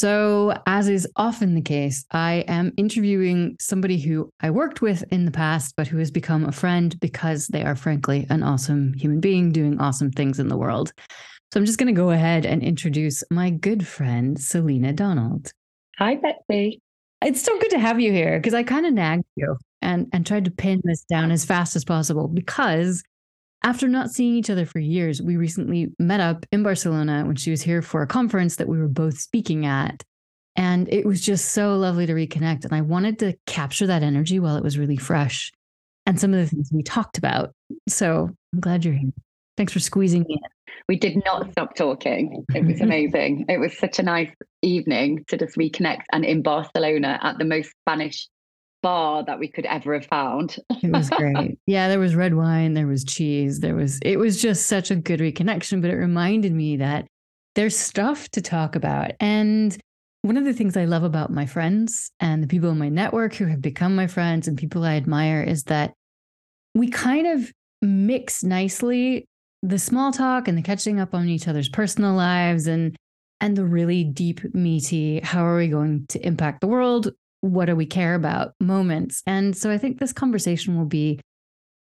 So, as is often the case, I am interviewing somebody who I worked with in the past, but who has become a friend because they are, frankly, an awesome human being doing awesome things in the world. So, I'm just going to go ahead and introduce my good friend, Selina Donald. Hi, Betsy. It's so good to have you here because I kind of nagged you and, and tried to pin this down as fast as possible because after not seeing each other for years, we recently met up in Barcelona when she was here for a conference that we were both speaking at. And it was just so lovely to reconnect. And I wanted to capture that energy while it was really fresh and some of the things we talked about. So I'm glad you're here. Thanks for squeezing me in. We did not stop talking. It was amazing. it was such a nice evening to just reconnect and in Barcelona at the most Spanish bar that we could ever have found. it was great. Yeah, there was red wine, there was cheese, there was it was just such a good reconnection, but it reminded me that there's stuff to talk about. And one of the things I love about my friends and the people in my network who have become my friends and people I admire is that we kind of mix nicely the small talk and the catching up on each other's personal lives and and the really deep meaty how are we going to impact the world what do we care about moments. And so I think this conversation will be,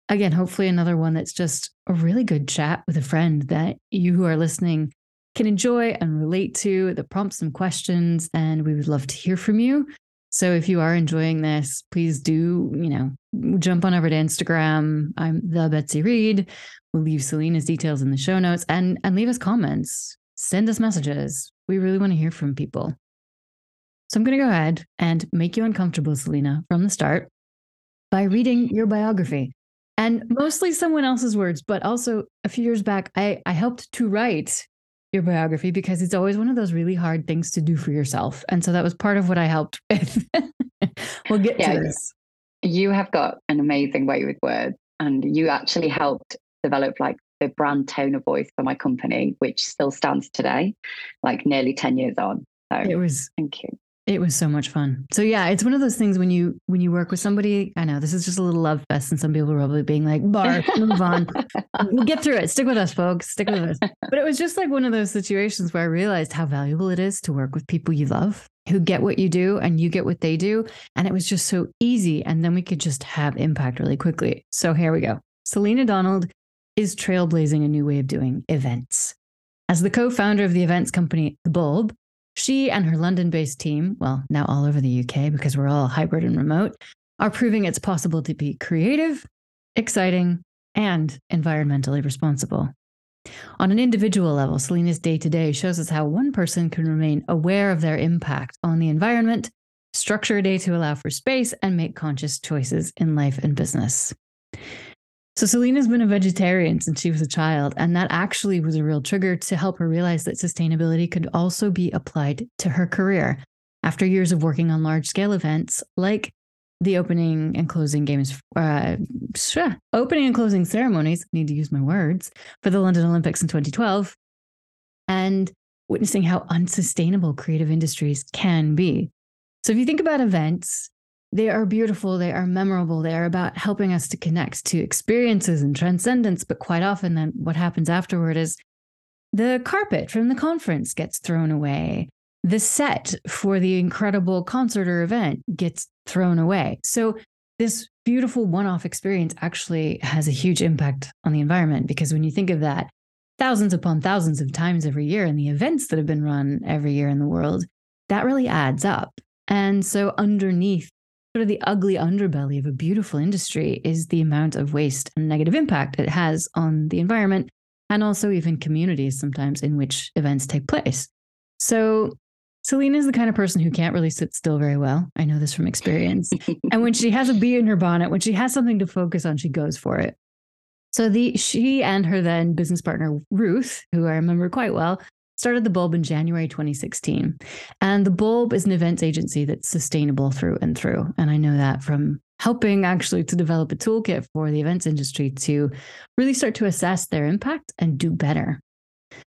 again, hopefully another one that's just a really good chat with a friend that you who are listening can enjoy and relate to, that prompts some questions. And we would love to hear from you. So if you are enjoying this, please do, you know, jump on over to Instagram. I'm the Betsy Reed. We'll leave Selina's details in the show notes and and leave us comments. Send us messages. We really want to hear from people. So I'm going to go ahead and make you uncomfortable, Selina, from the start by reading your biography and mostly someone else's words, but also a few years back, I, I helped to write your biography because it's always one of those really hard things to do for yourself. And so that was part of what I helped with. we'll get yeah, to this. You have got an amazing way with words, and you actually helped develop like the brand tone of voice for my company, which still stands today, like nearly 10 years on. So it was thank you. It was so much fun. So yeah, it's one of those things when you when you work with somebody. I know this is just a little love fest, and some people are probably being like, "Bar, move on, we'll get through it. Stick with us, folks. Stick with us." But it was just like one of those situations where I realized how valuable it is to work with people you love, who get what you do, and you get what they do, and it was just so easy. And then we could just have impact really quickly. So here we go. Selina Donald is trailblazing a new way of doing events. As the co-founder of the events company The Bulb, she and her London based team, well, now all over the UK because we're all hybrid and remote, are proving it's possible to be creative, exciting, and environmentally responsible. On an individual level, Selina's day to day shows us how one person can remain aware of their impact on the environment, structure a day to allow for space, and make conscious choices in life and business. So Selina's been a vegetarian since she was a child, and that actually was a real trigger to help her realize that sustainability could also be applied to her career. After years of working on large scale events like the opening and closing games, uh, opening and closing ceremonies, need to use my words, for the London Olympics in 2012, and witnessing how unsustainable creative industries can be. So if you think about events, they are beautiful, they are memorable, they are about helping us to connect to experiences and transcendence. But quite often, then what happens afterward is the carpet from the conference gets thrown away. The set for the incredible concert or event gets thrown away. So, this beautiful one off experience actually has a huge impact on the environment because when you think of that, thousands upon thousands of times every year and the events that have been run every year in the world, that really adds up. And so, underneath sort of the ugly underbelly of a beautiful industry is the amount of waste and negative impact it has on the environment and also even communities sometimes in which events take place. So Selina is the kind of person who can't really sit still very well. I know this from experience. and when she has a bee in her bonnet, when she has something to focus on, she goes for it. So the she and her then business partner Ruth, who I remember quite well, started the Bulb in January 2016. And the Bulb is an events agency that's sustainable through and through. And I know that from helping actually to develop a toolkit for the events industry to really start to assess their impact and do better.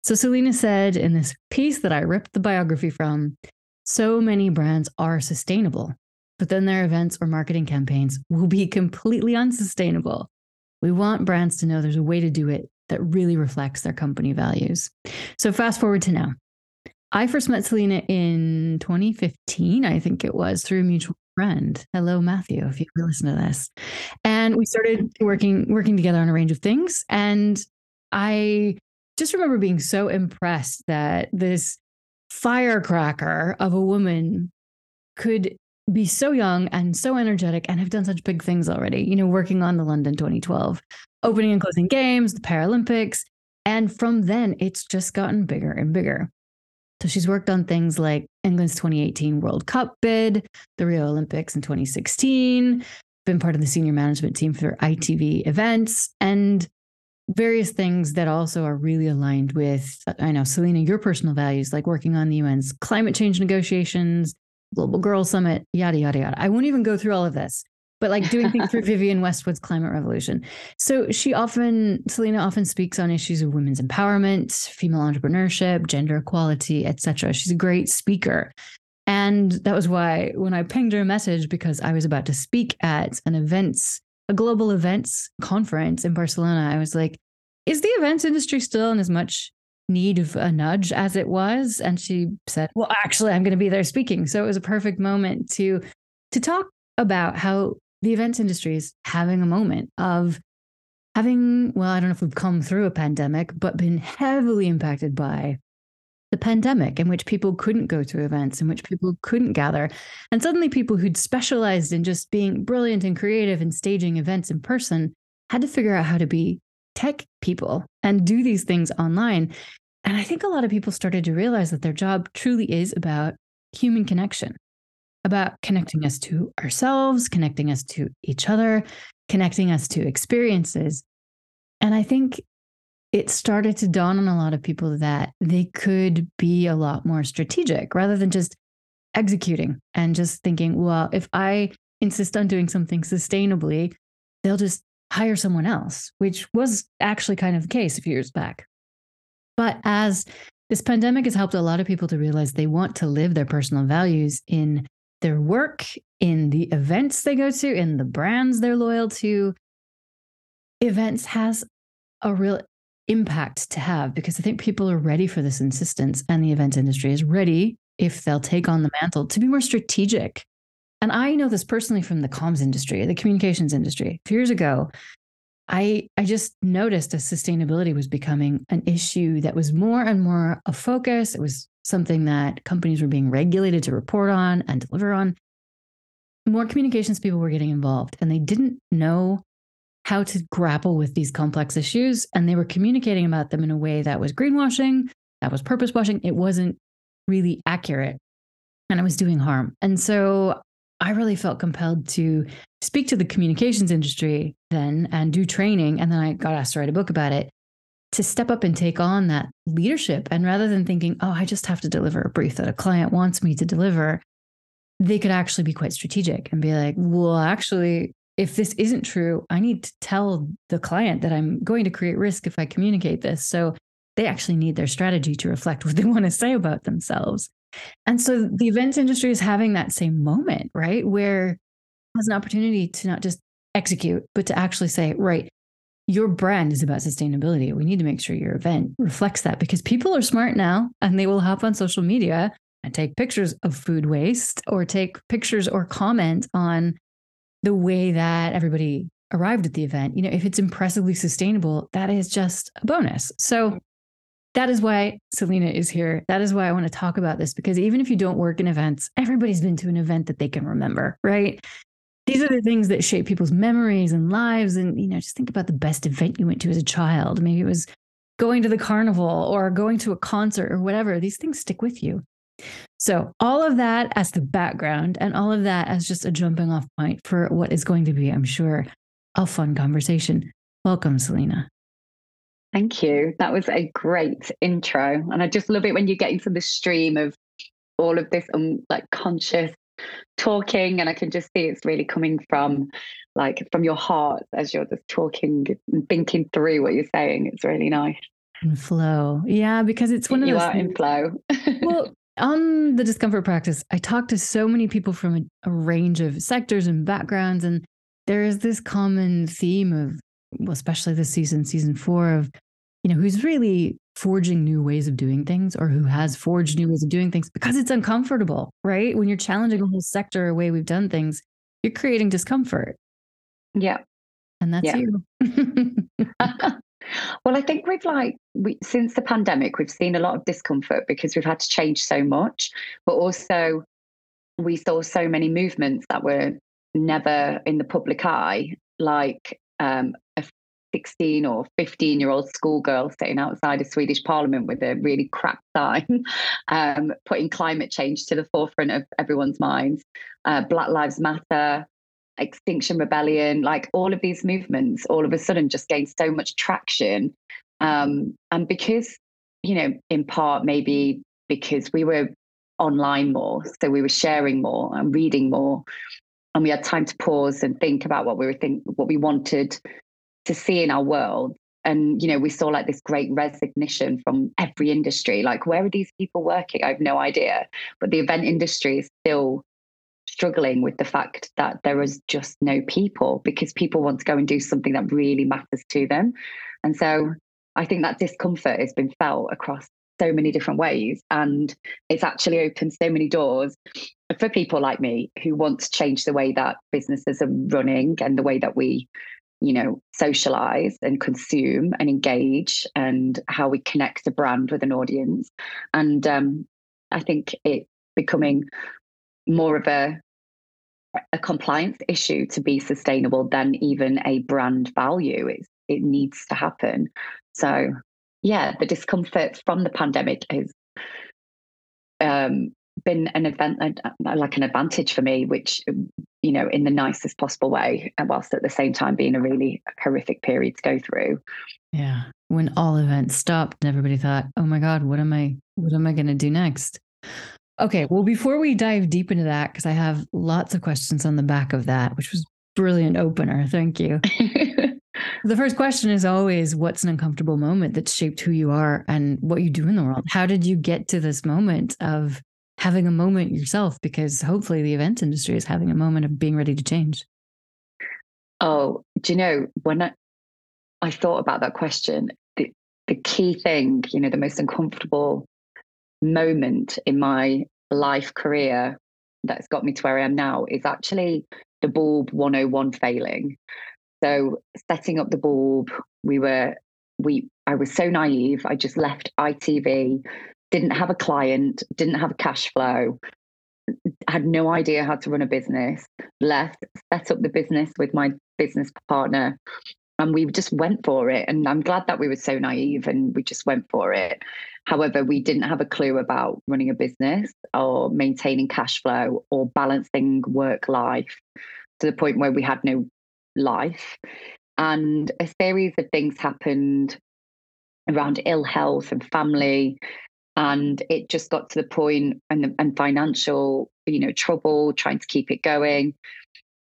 So Selina said in this piece that I ripped the biography from, so many brands are sustainable, but then their events or marketing campaigns will be completely unsustainable. We want brands to know there's a way to do it that really reflects their company values. So fast forward to now. I first met Selina in 2015, I think it was, through a mutual friend. Hello, Matthew, if you listen to this. And we started working working together on a range of things. And I just remember being so impressed that this firecracker of a woman could be so young and so energetic and have done such big things already. You know, working on the London 2012 opening and closing games, the Paralympics. And from then, it's just gotten bigger and bigger. So she's worked on things like England's 2018 World Cup bid, the Rio Olympics in 2016, been part of the senior management team for ITV events, and various things that also are really aligned with, I know, Selina, your personal values, like working on the UN's climate change negotiations, Global Girls Summit, yada, yada, yada. I won't even go through all of this, but like doing things for Vivienne Westwood's climate revolution. So she often, Selina often speaks on issues of women's empowerment, female entrepreneurship, gender equality, etc. She's a great speaker. And that was why when I pinged her a message, because I was about to speak at an events, a global events conference in Barcelona, I was like, is the events industry still in as much need of a nudge as it was? And she said, well, actually, I'm going to be there speaking. So it was a perfect moment to to talk about how the events industry is having a moment of having, well, I don't know if we've come through a pandemic, but been heavily impacted by the pandemic in which people couldn't go to events, in which people couldn't gather. And suddenly people who'd specialized in just being brilliant and creative and staging events in person had to figure out how to be tech people and do these things online. And I think a lot of people started to realize that their job truly is about human connection about connecting us to ourselves, connecting us to each other, connecting us to experiences. And I think it started to dawn on a lot of people that they could be a lot more strategic rather than just executing and just thinking, well, if I insist on doing something sustainably, they'll just hire someone else, which was actually kind of the case a few years back. But as this pandemic has helped a lot of people to realize they want to live their personal values in their work, in the events they go to, in the brands they're loyal to. Events has a real impact to have because I think people are ready for this insistence, and the event industry is ready if they'll take on the mantle to be more strategic. And I know this personally from the comms industry, the communications industry. A few years ago, I I just noticed as sustainability was becoming an issue that was more and more a focus. It was something that companies were being regulated to report on and deliver on. More communications people were getting involved and they didn't know how to grapple with these complex issues. And they were communicating about them in a way that was greenwashing, that was purpose washing. It wasn't really accurate and it was doing harm. And so I really felt compelled to speak to the communications industry then and do training. And then I got asked to write a book about it to step up and take on that leadership. And rather than thinking, oh, I just have to deliver a brief that a client wants me to deliver, they could actually be quite strategic and be like, well, actually, if this isn't true, I need to tell the client that I'm going to create risk if I communicate this. So they actually need their strategy to reflect what they want to say about themselves. And so the events industry is having that same moment, right? Where has an opportunity to not just execute, but to actually say, right, your brand is about sustainability. We need to make sure your event reflects that because people are smart now and they will hop on social media and take pictures of food waste or take pictures or comment on the way that everybody arrived at the event. You know, if it's impressively sustainable, that is just a bonus. So that is why Selina is here. That is why I want to talk about this because even if you don't work in events, everybody's been to an event that they can remember, right? These are the things that shape people's memories and lives. And, you know, just think about the best event you went to as a child. Maybe it was going to the carnival or going to a concert or whatever. These things stick with you. So, all of that as the background and all of that as just a jumping off point for what is going to be, I'm sure, a fun conversation. Welcome, Selina. Thank you. That was a great intro. And I just love it when you get into the stream of all of this um, like conscious talking and I can just see it's really coming from like from your heart as you're just talking and thinking through what you're saying. It's really nice. In flow. Yeah, because it's one of you those are things- in flow. well, on the discomfort practice, I talk to so many people from a, a range of sectors and backgrounds, and there is this common theme of, well, especially this season, season four, of you know who's really forging new ways of doing things, or who has forged new ways of doing things because it's uncomfortable, right? When you're challenging a whole sector, a way we've done things, you're creating discomfort, yeah. and that's Yeah. you. well, I think we've like we since the pandemic, we've seen a lot of discomfort because we've had to change so much, but also we saw so many movements that were never in the public eye, like um, 16 or 15 year old schoolgirl sitting outside a Swedish parliament with a really crap sign, um, putting climate change to the forefront of everyone's minds. Uh, Black Lives Matter, Extinction Rebellion, like all of these movements, all of a sudden just gained so much traction. Um, and because, you know, in part maybe because we were online more, so we were sharing more and reading more, and we had time to pause and think about what we were think what we wanted to see in our world. And you know, we saw like this great resignation from every industry. Like, where are these people working? I have no idea. But the event industry is still struggling with the fact that there is just no people because people want to go and do something that really matters to them. And so I think that discomfort has been felt across so many different ways. And it's actually opened so many doors for people like me who want to change the way that businesses are running and the way that we you know socialize and consume and engage and how we connect a brand with an audience. And um, i think it becoming more of a a compliance issue to be sustainable than even a brand value. It, it needs to happen. So yeah the discomfort from the pandemic has um, been an event like an advantage for me which you know in the nicest possible way and whilst at the same time being a really horrific period to go through Yeah. When all events stopped and everybody thought, oh my God, what am I what am I gonna do next? Okay, well, before we dive deep into that, because I have lots of questions on the back of that, which was brilliant opener. Thank you. The first question is always what's an uncomfortable moment that shaped who you are and what you do in the world? How did you get to this moment of having a moment yourself? Because hopefully the event industry is having a moment of being ready to change. oh do you know when i, I thought about that question the, the key thing you know the most uncomfortable moment in my life career that's got me to where i am now is actually the bulb 101 failing so setting up the bulb we were we i was so naive i just left itv didn't have a client didn't have cash flow had no idea how to run a business left set up the business with my business partner and we just went for it. And i'm glad that we were so naive and we just went for it. However we didn't have a clue about running a business or maintaining cash flow or balancing work life to the point where we had no life. And a series of things happened around ill health and family and it just got to the point and and financial you know trouble trying to keep it going.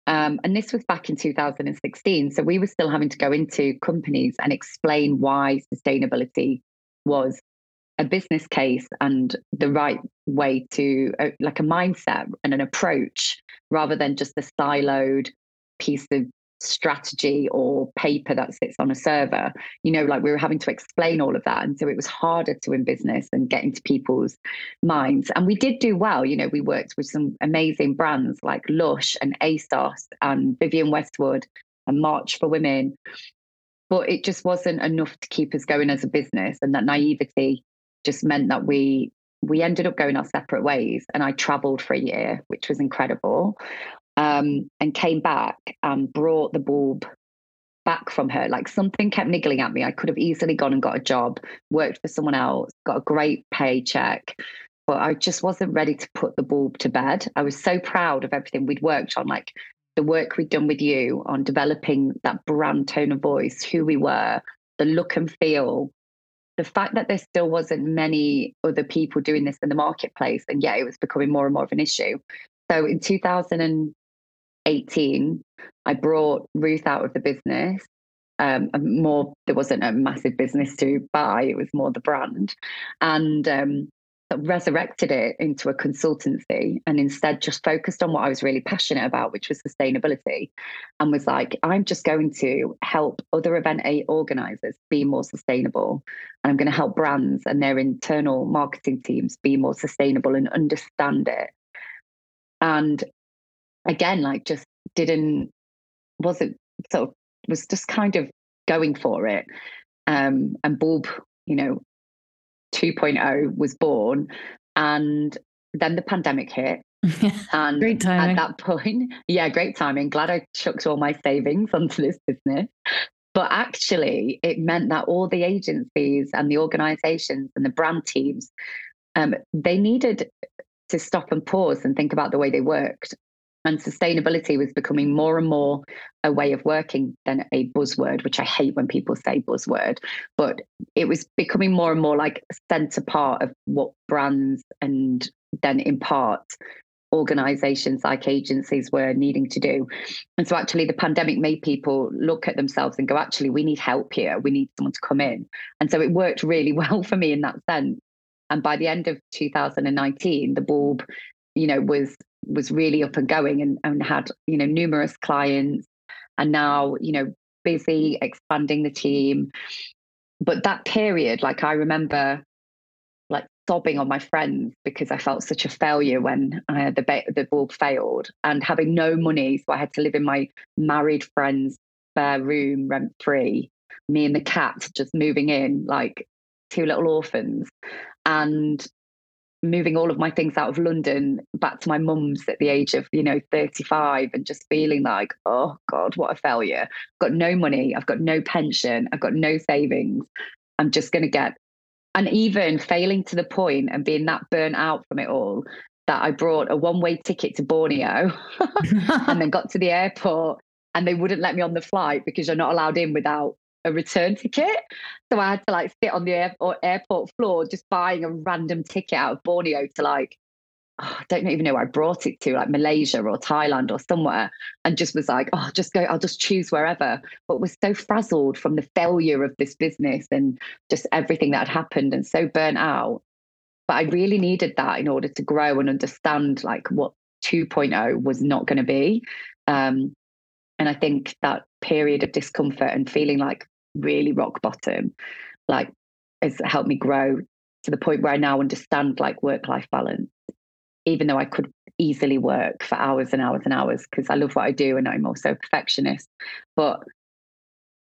Um, and this was back in 2016 so we were still having to go into companies and explain why sustainability was a business case and the right way to uh, like a mindset and an approach rather than just a siloed piece of strategy or paper that sits on a server. You know like we were having to explain all of that and so it was harder to win business and get into people's minds. And we did do well. You know we worked with some amazing brands like lush and asos and vivienne westwood and march for women. But it just wasn't enough to keep us going as a business and that naivety just meant that we we ended up going our separate ways and i traveled for a year which was incredible um, and came back and brought the bulb back from her. Like something kept niggling at me. I could have easily gone and got a job, worked for someone else, got a great paycheck, but I just wasn't ready to put the bulb to bed. I was so proud of everything we'd worked on, like the work we'd done with you on developing that brand tone of voice, who we were, the look and feel, the fact that there still wasn't many other people doing this in the marketplace, and yet it was becoming more and more of an issue. So in 2018, I brought Ruth out of the business. Um, more, there wasn't a massive business to buy; it was more the brand, and um, resurrected it into a consultancy and instead just focused on what I was really passionate about, which was sustainability, and was like, I'm just going to help other event A organizers be more sustainable. And I'm going to help brands and their internal marketing teams be more sustainable and understand it. And again, like just didn't, wasn't sort of, was just kind of going for it. Um, and Bulb, you know, 2.0 was born. And then the pandemic hit. and great timing. at that point, yeah, great timing. Glad I chucked all my savings onto this business. But actually, it meant that all the agencies and the organizations and the brand teams, um, they needed to stop and pause and think about the way they worked and sustainability was becoming more and more a way of working than a buzzword, which I hate when people say buzzword, but it was becoming more and more like a center part of what brands and then in part organizations like agencies were needing to do. And so actually the pandemic made people look at themselves and go, actually, we need help here. We need someone to come in. And so it worked really well for me in that sense. And by the end of 2019, the bulb, you know, was was really up and going and, and had you know numerous clients and now you know busy expanding the team. But that period like i remember like sobbing on my friends because i felt such a failure when had the the bulb failed and having no money so i had to live in my married friend's spare room rent free me and the cat just moving in like two little orphans. And moving all of my things out of London back to my mum's at the age of, you know, 35 and just feeling like, oh God, what a failure. I've got no money. I've got no pension. I've got no savings. I'm just going to get, and even failing to the point and being that burnt out from it all that I brought a one way ticket to Borneo and then got to the airport and they wouldn't let me on the flight because you're not allowed in without a return ticket. So I had to like sit on the air, airport floor just buying a random ticket out of Borneo to like, oh, I don't even know where I brought it to, like Malaysia or Thailand or somewhere, and just was like, oh, just go, I'll just choose wherever. But was so frazzled from the failure of this business and just everything that had happened and so burnt out. But I really needed that in order to grow and understand like what 2.0 was not going to be. Um, and I think that period of discomfort and feeling like really rock bottom, like has helped me grow to the point where I now understand like work life balance, even though I could easily work for hours and hours and hours because I love what I do and I'm also a perfectionist. But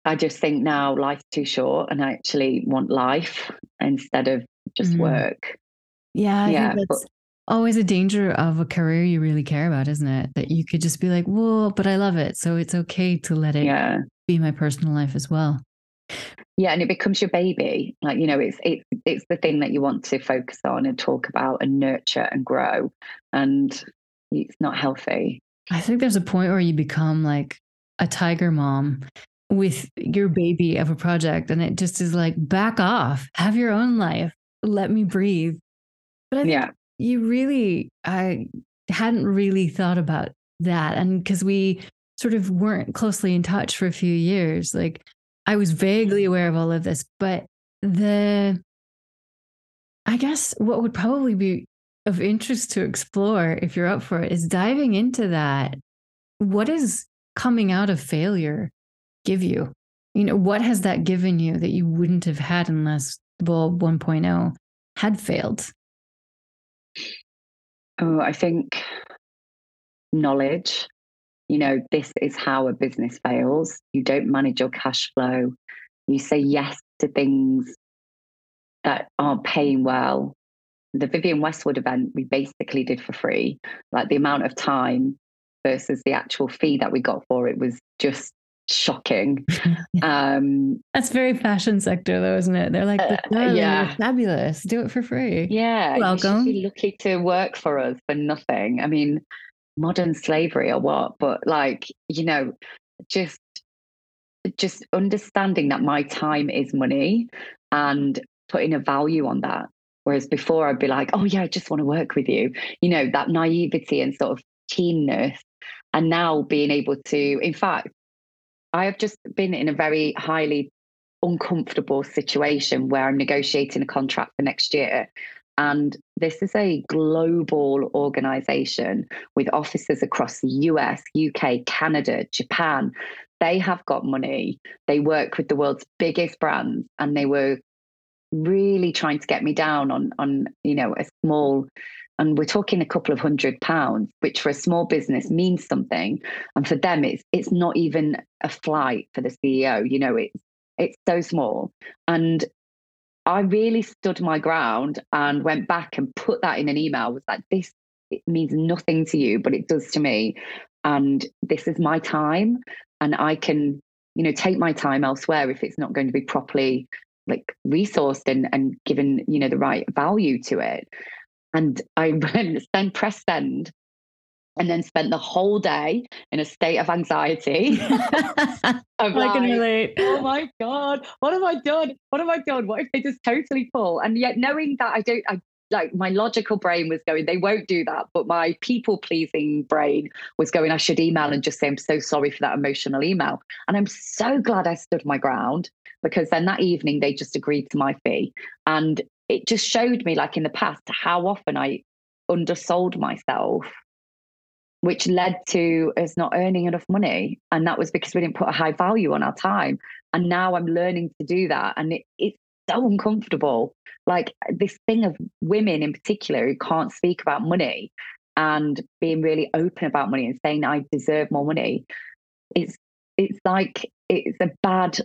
I just think now life's too short and I actually want life instead of just mm. work. Yeah, yeah, think that's but, always a danger of a career you really care about, isn't it? That you could just be like, "Whoa, but I love it," so it's okay to let it yeah. be my personal life as well yeah and it becomes your baby. Like you know it's it's it's the thing that you want to focus on and talk about and nurture and grow and it's not healthy. I think there's a point where you become like a tiger mom with your baby of a project and it just is like back off. Have your own life. Let me breathe. But I yeah. you really i hadn't really thought about that and because we sort of weren't closely in touch for a few years like I was vaguely aware of all of this, but the, I guess what would probably be of interest to explore if you're up for it is diving into that. What is coming out of failure give you? You know, what has that given you that you wouldn't have had unless Bulb 1.0 had failed? Oh, I think knowledge you know, this is how a business fails. You don't manage your cash flow. You say yes to things that aren't paying well. The Vivienne Westwood event we basically did for free. Like the amount of time versus the actual fee that we got for it was just shocking. um, That's very fashion sector, though, isn't it? They're like, uh, yeah, fabulous. Do it for free. Yeah, welcome. You be lucky to work for us for nothing. I mean, modern slavery or what, but like, you know, just just understanding that my time is money and putting a value on that. Whereas before I'd be like, oh yeah, I just want to work with you. You know, that naivety and sort of keenness. And now being able to, in fact, I have just been in a very highly uncomfortable situation where I'm negotiating a contract for next year. And this is a global organization with offices across the US, UK, Canada, Japan. They have got money. They work with the world's biggest brands and they were really trying to get me down on on, you know, a small and we're talking a couple of hundred pounds, which for a small business means something. And for them it's it's not even a flight for the CEO. You know, it's it's so small. And I really stood my ground and went back and put that in an email. Was like, this it means nothing to you, but it does to me. And this is my time. And I can, you know, take my time elsewhere if it's not going to be properly like resourced and, and given, you know, the right value to it. And I went send press send and then spent the whole day in a state of anxiety. I can relate. Oh my God, what have I done? What have I done? What if they just totally fall? And yet knowing that I don't, I like my logical brain was going, they won't do that. But my people pleasing brain was going, I should email and just say, I'm so sorry for that emotional email. And I'm so glad I stood my ground because then that evening they just agreed to my fee. And it just showed me, like in the past, how often I undersold myself which led to us not earning enough money. And that was because we didn't put a high value on our time. And now I'm learning to do that. And it, it's so uncomfortable. Like this thing of women in particular who can't speak about money and being really open about money and saying I deserve more money. It's it's like it's a bad,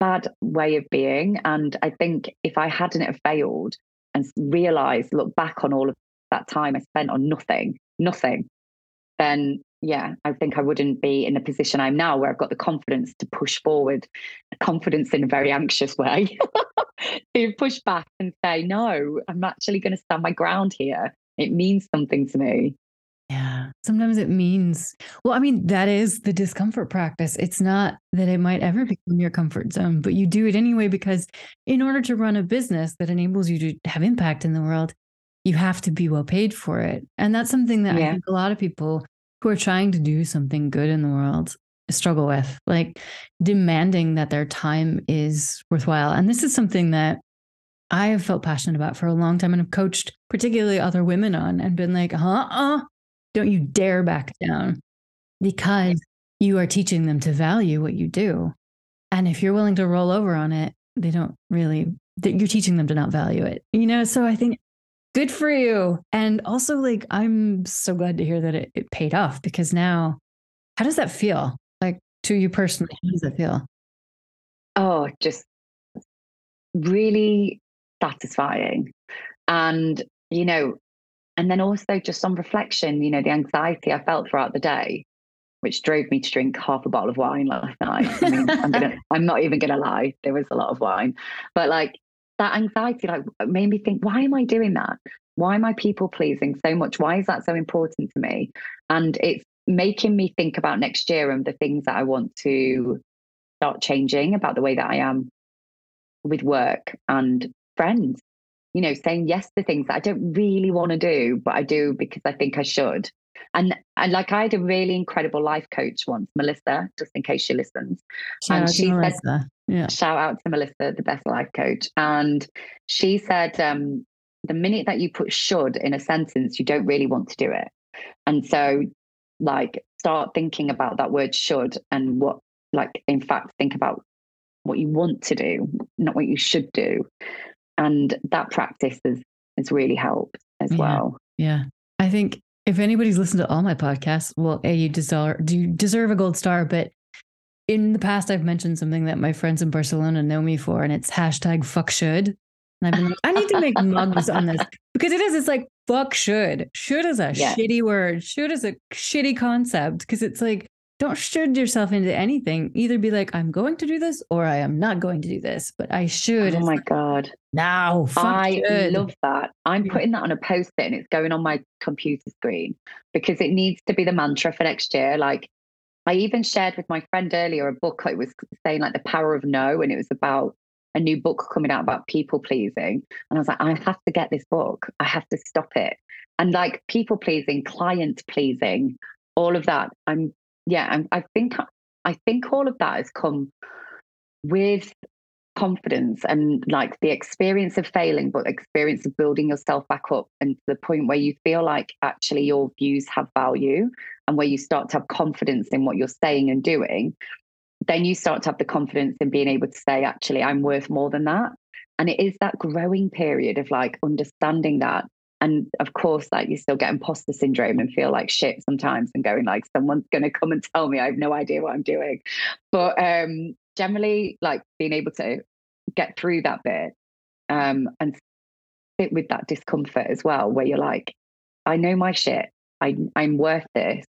bad way of being. And I think if I hadn't have failed and realized, look back on all of that time I spent on nothing, nothing, then yeah, I think I wouldn't be in the position I'm now where I've got the confidence to push forward, confidence in a very anxious way, to push back and say, no, I'm actually going to stand my ground here. It means something to me. Yeah. Sometimes it means, well, I mean, that is the discomfort practice. It's not that it might ever become your comfort zone, but you do it anyway because in order to run a business that enables you to have impact in the world, you have to be well paid for it. And that's something that yeah. I think a lot of people who are trying to do something good in the world struggle with, like demanding that their time is worthwhile. And this is something that I have felt passionate about for a long time and have coached particularly other women on and been like, uh uh, don't you dare back down because you are teaching them to value what you do. And if you're willing to roll over on it, they don't really, you're teaching them to not value it. You know, so I think good for you. And also, like, I'm so glad to hear that it, it paid off because now, how does that feel? Like, to you personally, how does it feel? Oh, just really satisfying. And, you know, and then also just on reflection, you know, the anxiety I felt throughout the day, which drove me to drink half a bottle of wine last night. I mean, I'm, gonna, I'm not even going to lie, there was a lot of wine. But like, that anxiety like made me think, why am I doing that? Why am I people pleasing so much? Why is that so important to me? And it's making me think about next year and the things that I want to start changing about the way that I am with work and friends. You know, saying yes to things that I don't really want to do, but I do because I think I should. And and like I had a really incredible life coach once, Melissa, just in case she listens. Shout and she said, yeah. shout out to Melissa, the best life coach. And she said, um, the minute that you put should in a sentence, you don't really want to do it. And so like start thinking about that word should and what like in fact think about what you want to do, not what you should do. And that practice has has really helped as yeah. well. Yeah. I think if anybody's listened to all my podcasts, well, A, you deserve, do deserve a gold star. But in the past, I've mentioned something that my friends in Barcelona know me for, and it's hashtag fuck should. And I've been like, I need to make mugs on this because it is. It's like fuck should. Should is a yeah. shitty word. Should is a shitty concept because it's like don't should yourself into anything. Either be like, I'm going to do this or I am not going to do this, but I should. Oh my God. Now, I should. love that. I'm putting that on a post it and it's going on my computer screen because it needs to be the mantra for next year. Like, I even shared with my friend earlier a book. It was saying like the power of no, and it was about a new book coming out about people pleasing. And I was like, I have to get this book. I have to stop it. And like people pleasing, client pleasing, all of that. I'm yeah. I'm, I think I think all of that has come with confidence and like the experience of failing, but experience of building yourself back up and to the point where you feel like actually your views have value and where you start to have confidence in what you're saying and doing, then you start to have the confidence in being able to say, actually, I'm worth more than that. And it is that growing period of like understanding that. And of course, like you still get imposter syndrome and feel like shit sometimes and going like someone's gonna come and tell me I have no idea what I'm doing. But um generally like being able to get through that bit um, and sit with that discomfort as well, where you're like, I know my shit. I, I'm worth this.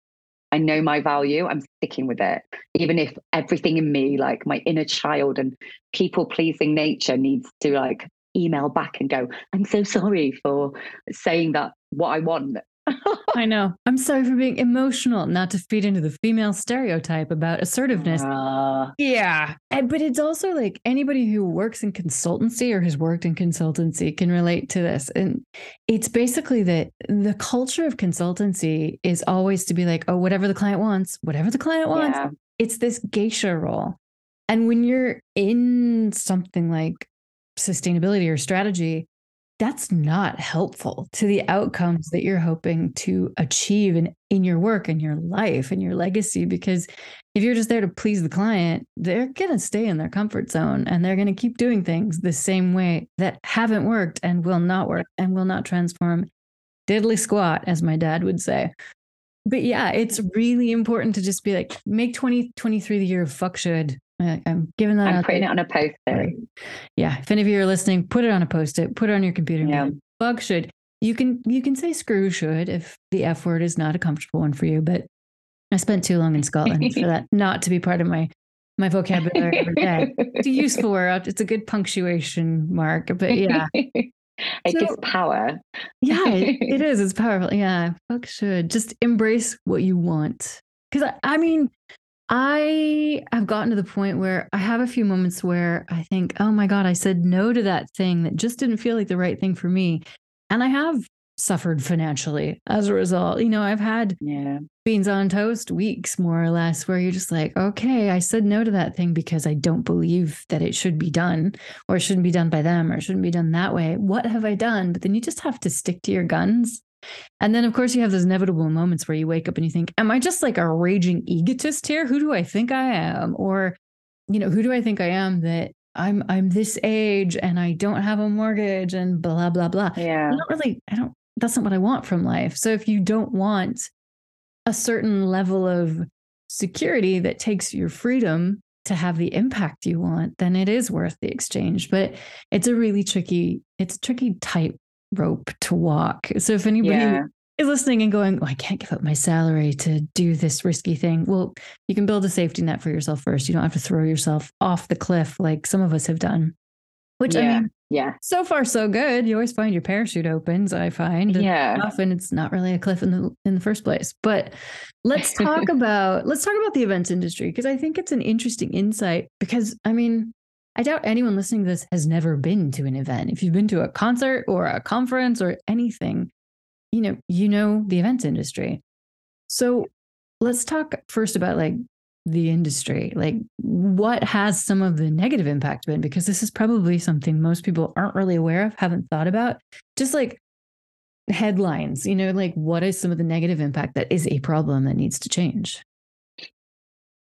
I know my value. I'm sticking with it. Even if everything in me, like my inner child and people pleasing nature, needs to like email back and go, I'm so sorry for saying that what I want I know. I'm sorry for being emotional, not to feed into the female stereotype about assertiveness. Uh, yeah. But it's also like anybody who works in consultancy or has worked in consultancy can relate to this. And it's basically that the culture of consultancy is always to be like, oh, whatever the client wants, whatever the client wants. Yeah. It's this geisha role. And when you're in something like sustainability or strategy, that's not helpful to the outcomes that you're hoping to achieve in, in your work and your life and your legacy. Because if you're just there to please the client, they're going to stay in their comfort zone and they're going to keep doing things the same way that haven't worked and will not work and will not transform diddly squat, as my dad would say. But yeah, it's really important to just be like, make 2023 the year of fuck should I, am giving that. I'm putting there. it on a post-it. Yeah, if any of you are listening, put it on a post-it. Put it on your computer. Yeah. Bug should. You can you can say screw should if the f word is not a comfortable one for you. But I spent too long in Scotland for that not to be part of my my vocabulary every day. It's a useful word. It's a good punctuation mark. But yeah. It so, gives power. yeah, it, it is. It's powerful. Yeah, fuck should just embrace what you want. Because I, I mean, I have gotten to the point where I have a few moments where I think, oh my God, I said no to that thing that just didn't feel like the right thing for me. And I have suffered financially as a result. You know, I've had yeah. beans on toast weeks, more or less, where you're just like, okay, I said no to that thing because I don't believe that it should be done or it shouldn't be done by them or it shouldn't be done that way. What have I done? But then you just have to stick to your guns and then, of course, you have those inevitable moments where you wake up and you think, Am I just like a raging egotist here? Who do I think I am? Or, you know, who do I think I am that I'm I'm this age and I don't have a mortgage and blah blah blah. Yeah. Not really, I don't that's not what I want from life. So if you don't want a certain level of security that takes your freedom to have the impact you want, then it is worth the exchange. But it's a really tricky, it's a tricky tight rope to walk. So if anybody yeah. is listening and going, oh, I can't give up my salary to do this risky thing, well, you can build a safety net for yourself first. You don't have to throw yourself off the cliff like some of us have done. Which yeah. I mean, yeah, so far so good. You always find your parachute opens. I find, yeah, often it's not really a cliff in the in the first place. But let's talk about let's talk about the events industry because I think it's an interesting insight. Because I mean, I doubt anyone listening to this has never been to an event. If you've been to a concert or a conference or anything, you know, you know the events industry. So let's talk first about like the industry. Like what has some of the negative impact been? Because this is probably something most people aren't really aware of, haven't thought about. Just like headlines, you know, like what is some of the negative impact that is a problem that needs to change?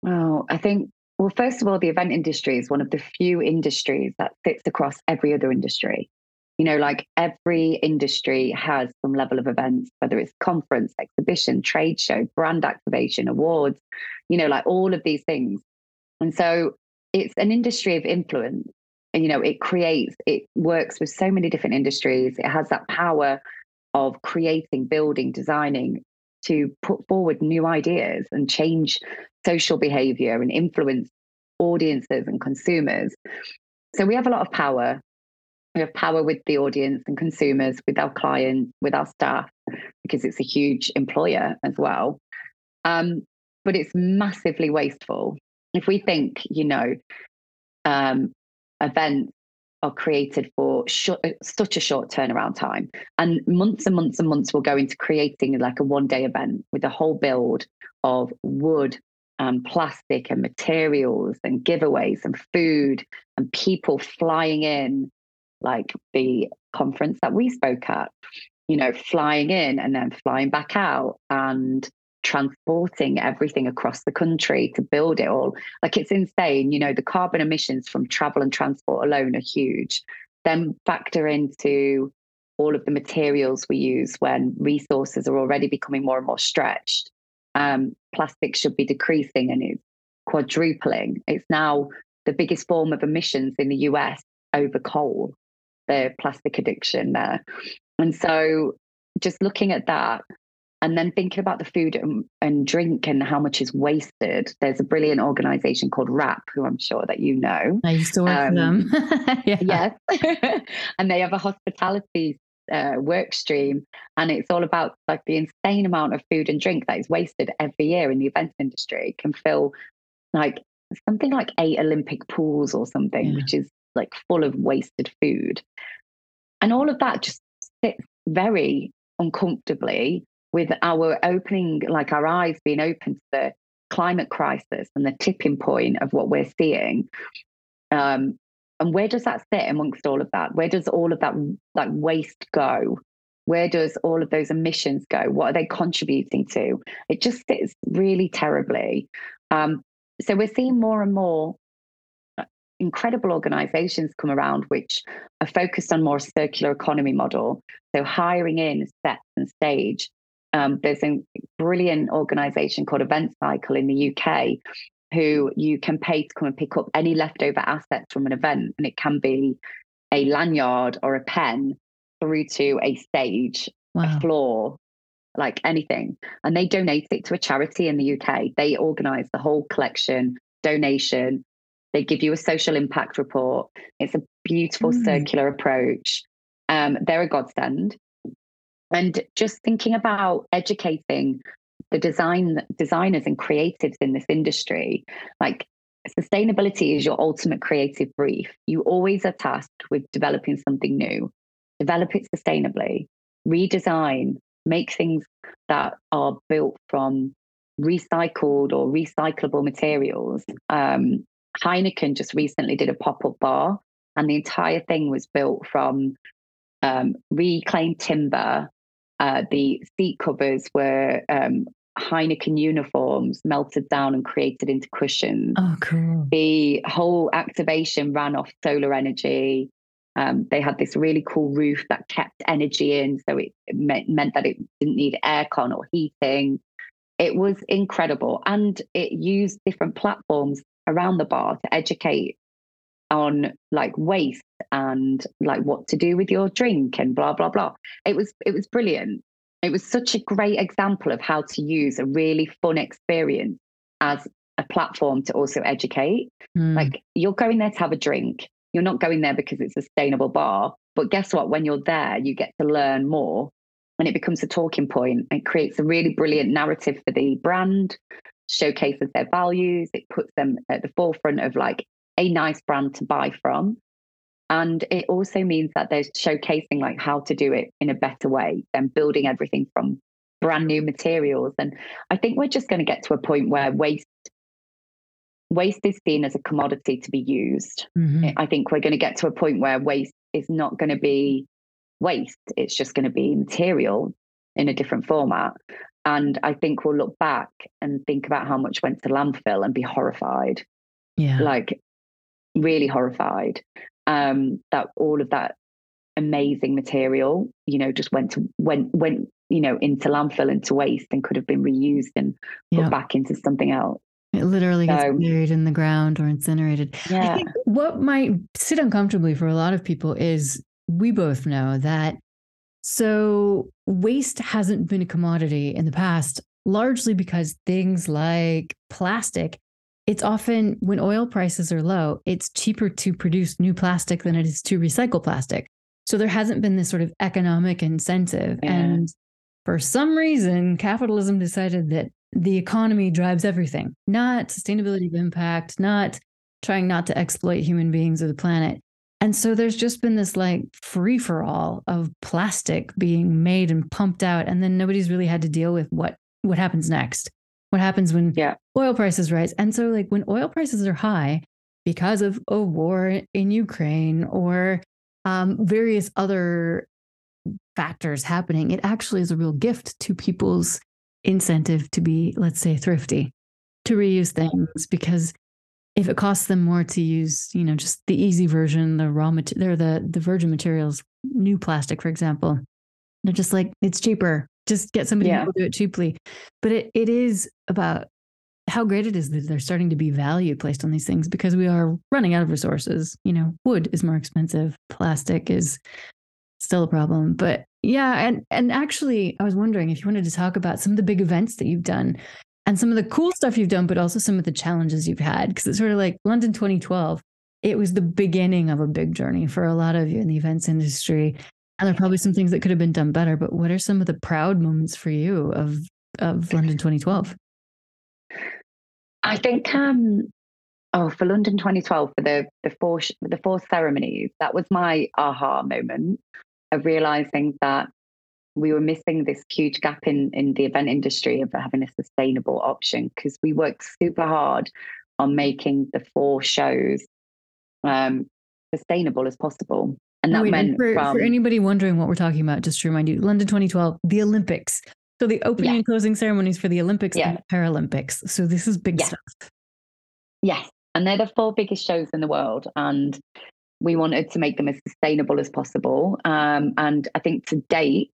Well, I think well, first of all, the event industry is one of the few industries that fits across every other industry. You know, like every industry has some level of events, whether it's conference, exhibition, trade show, brand activation, awards, you know, like all of these things. And so it's an industry of influence. And, you know, it creates, it works with so many different industries. It has that power of creating, building, designing to put forward new ideas and change social behavior and influence audiences and consumers. So we have a lot of power. We have power with the audience and consumers, with our clients, with our staff, because it's a huge employer as well. Um, but it's massively wasteful. If we think, you know, um, events are created for short, uh, such a short turnaround time, and months and months and months will go into creating like a one day event with a whole build of wood and plastic and materials and giveaways and food and people flying in, like the conference that we spoke at, you know, flying in and then flying back out and transporting everything across the country to build it all. Like it's insane. You know, the carbon emissions from travel and transport alone are huge. Then factor into all of the materials we use when resources are already becoming more and more stretched. Um, plastic should be decreasing and it's quadrupling. It's now the biggest form of emissions in the US over coal, the plastic addiction there. And so just looking at that and then thinking about the food and, and, drink and how much is wasted. There's a brilliant organization called WRAP, who I'm sure that you know. I used to work um, for them. Yes. and they have a hospitality uh, work stream. And it's all about like the insane amount of food and drink that is wasted every year in the events industry can fill like something like eight Olympic pools or something, yeah. which is like full of wasted food. And all of that just sits very uncomfortably with our opening, like our eyes being open to the climate crisis and the tipping point of what we're seeing. Um, and where does that sit amongst all of that? Where does all of that like waste go? Where does all of those emissions go? What are they contributing to? It just sits really terribly. Um, so we're seeing more and more uh, incredible organizations come around which are focused on more circular economy model so hiring in sets and stage um, there's a brilliant organization called Event Cycle in the UK who you can pay to come and pick up any leftover assets from an event. And it can be a lanyard or a pen through to a stage, wow. a floor, like anything. And they donate it to a charity in the UK. They organize the whole collection, donation. They give you a social impact report. It's a beautiful mm. circular approach. Um, they're a godsend and just thinking about educating the design designers and creatives in this industry like sustainability is your ultimate creative brief you always are tasked with developing something new. Develop it sustainably. Redesign. Make things that are built from recycled or recyclable materials. Um, heineken just recently did a pop-up bar and the entire thing was built from um, reclaimed timber. Uh, the seat covers were um, Heineken uniforms melted down and created into cushions. Oh, cool. The whole activation ran off solar energy. Um, they had this really cool roof that kept energy in, so it, meant, meant that it didn't need aircon or heating. It was incredible. And it used different platforms around the bar to educate on like waste and like what to do with your drink and blah blah blah it was it was brilliant it was such a great example of how to use a really fun experience as a platform to also educate. Mm. like you're going there to have a drink. You're not going there because it's a sustainable bar. But guess what? When you're there you get to learn more. And it becomes a talking point it creates a really brilliant narrative for the brand showcases their values. It puts them at the forefront of like a nice brand to buy from. And it also means that there's showcasing like how to do it in a better way than building everything from brand new materials. And I think we're just going to get to a point where waste waste is seen as a commodity to be used. Mm-hmm. I think we're going to get to a point where waste is not going to be waste. It's just going to be material in a different format. And I think we'll look back and think about how much went to landfill and be horrified. Yeah. Like really horrified um, that all of that amazing material, you know, just went to went went you know into landfill into waste and could have been reused and put back into something else. It literally so, gets buried in the ground or incinerated. Yeah. I think what might sit uncomfortably for a lot of people is we both know that so waste hasn't been a commodity in the past, largely because things like plastic it's often when oil prices are low, it's cheaper to produce new plastic than it is to recycle plastic. So there hasn't been this sort of economic incentive. Yeah. And for some reason, capitalism decided that the economy drives everything, not sustainability of impact, not trying not to exploit human beings or the planet. And so there's just been this like free for all of plastic being made and pumped out. And then nobody's really had to deal with what what happens next. What happens when yeah. oil prices rise? And so like when oil prices are high because of a war in Ukraine or um, various other factors happening, it actually is a real gift to people's incentive to be, let's say, thrifty, to reuse things because if it costs them more to use, you know, just the easy version, the raw material, the the virgin materials, new plastic, for example, they're just like it's cheaper. Just get somebody yeah. who will do it cheaply. But it it is about how great it is that there's starting to be value placed on these things because we are running out of resources. You know, wood is more expensive, plastic is still a problem. But yeah, and and actually, I was wondering if you wanted to talk about some of the big events that you've done and some of the cool stuff you've done, but also some of the challenges you've had. Because it's sort of like London 2012, it was the beginning of a big journey for a lot of you in the events industry. And there are probably some things that could have been done better. But what are some of the proud moments for you of of London 2012? I think um oh for London 2012 for the the four the four ceremonies that was my aha moment of realizing that we were missing this huge gap in in the event industry of having a sustainable option because we worked super hard on making the four shows um, sustainable as possible. And that Wait, meant for, from, for, anybody wondering what we're talking about, just to remind you, London 2012, the Olympics. So the opening yeah. and closing ceremonies for the Olympics yeah. and Paralympics. So this is big yeah. stuff. Yes. And they're the four biggest shows in the world. And we wanted to make them as sustainable as possible. Um, and I think to date,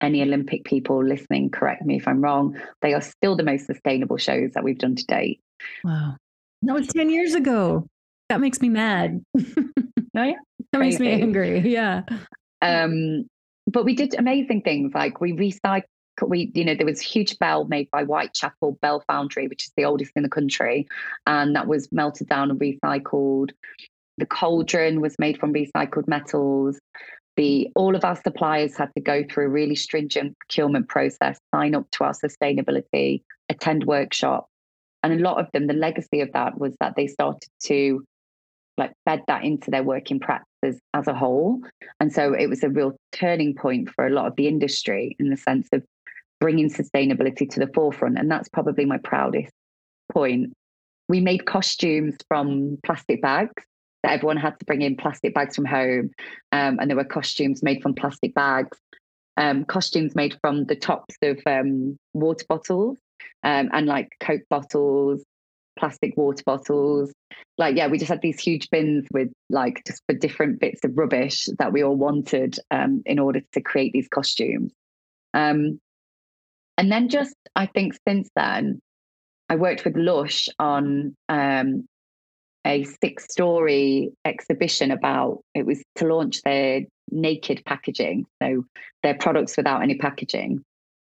any Olympic people listening, correct me if I'm wrong, they are still the most sustainable shows that we've done to date. Wow. That was 10 years ago. That makes me mad. oh, yeah. That makes me angry. Yeah. Um, but we did amazing things like we recycled we you know there was a huge bell made by whitechapel bell foundry which is the oldest in the country and that was melted down and recycled the cauldron was made from recycled metals the all of our suppliers had to go through a really stringent procurement process, sign up to our sustainability, attend workshops. And a lot of them, the legacy of that was that they started to like bed that into their working practices as a whole. And so it was a real turning point for a lot of the industry in the sense of bringing sustainability to the forefront. And that's probably my proudest point. We made costumes from plastic bags that everyone had to bring in plastic bags from home. Um, and there were costumes made from plastic bags, um, costumes made from the tops of um, water bottles um, and like Coke bottles, plastic water bottles. Like, yeah, we just had these huge bins with like just for different bits of rubbish that we all wanted um, in order to create these costumes. Um, and then just, I think since then, I worked with Lush on um, a six story exhibition about it was to launch their naked packaging, so their products without any packaging.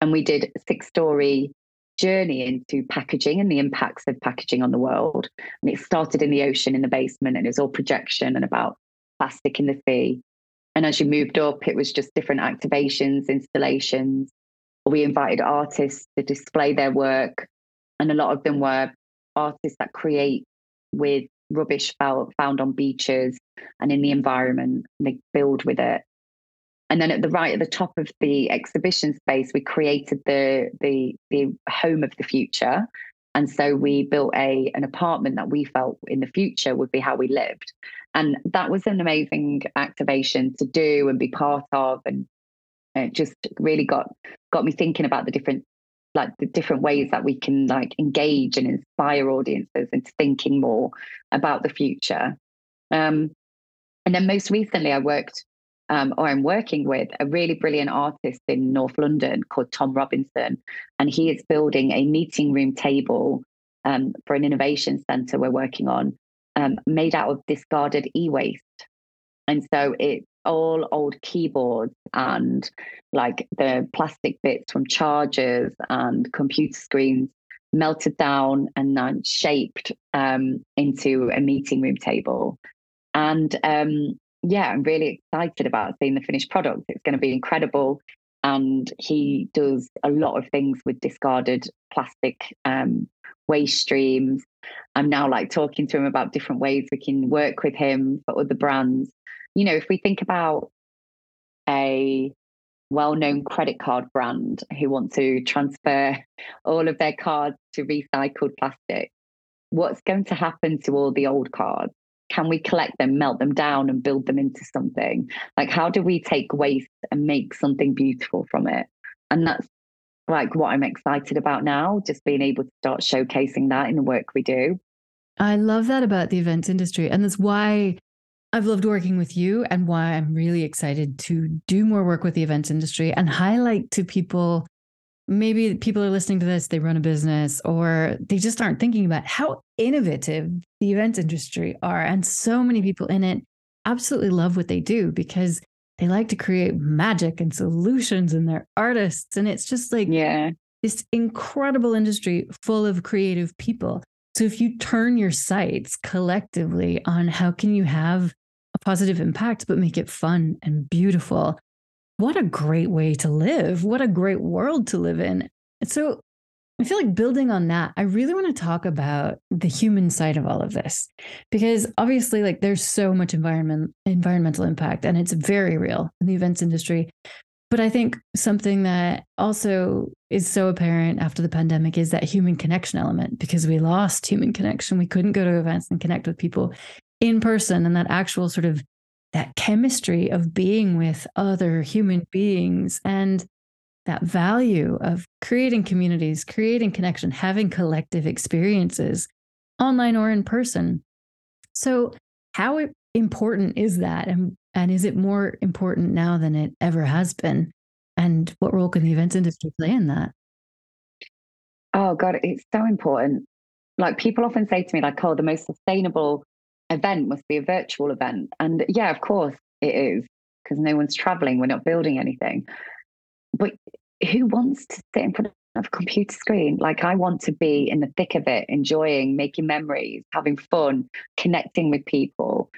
And we did six story journey into packaging and the impacts of packaging on the world. And it started in the ocean in the basement and it was all projection and about plastic in the sea. And as you moved up, it was just different activations, installations. We invited artists to display their work. And a lot of them were artists that create with rubbish found, on beaches and in the environment. They build with it. And then at the right at the top of the exhibition space, we created the the the home of the future. And so we built a an apartment that we felt in the future would be how we lived. And that was an amazing activation to do and be part of. And it just really got got me thinking about the different like the different ways that we can like engage and inspire audiences into thinking more about the future. Um, and then most recently, I worked um, or I'm working with a really brilliant artist in North London called Tom Robinson, and he is building a meeting room table um, for an innovation center we're working on, um, made out of discarded e-waste. And so it's all old keyboards and like the plastic bits from chargers and computer screens melted down and then shaped um, into a meeting room table. And um, yeah, I'm really excited about seeing the finished product. It's going to be incredible. and he does a lot of things with discarded plastic um, waste streams. I'm now like talking to him about different ways we can work with him for other brands. You know, if we think about a well-known credit card brand who want to transfer all of their cards to recycled plastic, what's going to happen to all the old cards? Can we collect them, melt them down, and build them into something? Like, how do we take waste and make something beautiful from it? And that's like what I'm excited about now, just being able to start showcasing that in the work we do. I love that about the events industry. And that's why I've loved working with you and why I'm really excited to do more work with the events industry and highlight to people maybe people are listening to this, they run a business or they just aren't thinking about how innovative the events industry are. And so many people in it absolutely love what they do because they like to create magic and solutions and they're artists. And it's just like yeah. this incredible industry full of creative people. So if you turn your sights collectively on how can you have a positive impact, but make it fun and beautiful, what a great way to live. What a great world to live in. So I feel like building on that, I really want to talk about the human side of all of this because obviously like there's so much environment environmental impact and it's very real in the events industry. But I think something that also is so apparent after the pandemic is that human connection element because we lost human connection. We couldn't go to events and connect with people in person and that actual sort of that chemistry of being with other human beings and that value of creating communities, creating connection, having collective experiences, online or in person. So, how important is that? And, and is it more important now than it ever has been? And what role can the events industry play in that? Oh, God, it's so important. Like people often say to me, like, oh, the most sustainable event must be a virtual event. And yeah, of course it is, because no one's traveling, we're not building anything but who wants to sit in front of a computer screen? Like, I want to be in the thick of it, enjoying, making memories, having fun, connecting with people.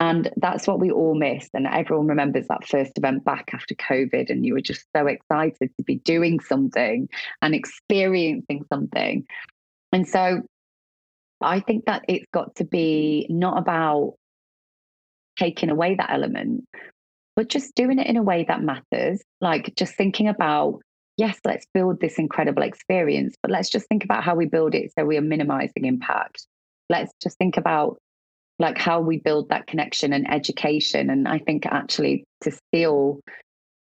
And that's what we all miss. And everyone remembers that first event back after COVID. And you were just so excited to be doing something and experiencing something. And so I think that it's got to be not about taking away that element, but just doing it in a way that matters, like just thinking about, yes, let's build this incredible experience, but let's just think about how we build it so we are minimizing impact. Let's just think about like how we build that connection and education. And I think actually to steal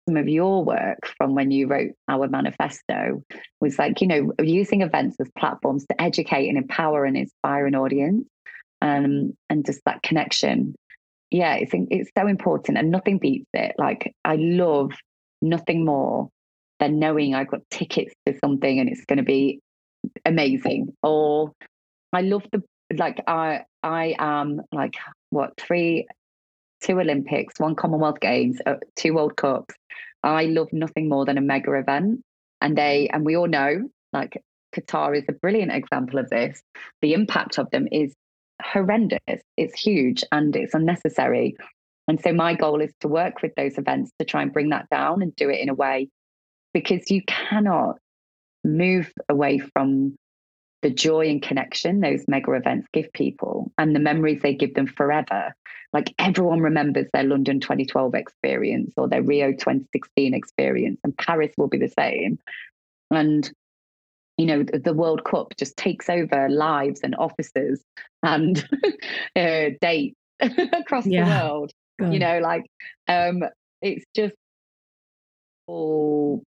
some of your work from when you wrote our manifesto was like, you know, using events as platforms to educate and empower and inspire an audience. Um, and just that connection yeah, it's it's so important, and nothing beats it. Like I love nothing more than knowing I've got tickets to something and it's going to be amazing. Or I love the like I I am like what three two Olympics, one Commonwealth Games, uh, two World Cups. I love nothing more than a mega event, and they and we all know like Qatar is a brilliant example of this. The impact of them is horrendous. It's huge and it's unnecessary. And so my goal is to work with those events to try and bring that down and do it in a way because you cannot move away from the joy and connection those mega events give people and the memories they give them forever. Like everyone remembers their London 2012 experience or their Rio 2016 experience, and Paris will be the same. And you know the, the world cup just takes over lives and offices and uh, dates across yeah. the world Good. you know like um it's just all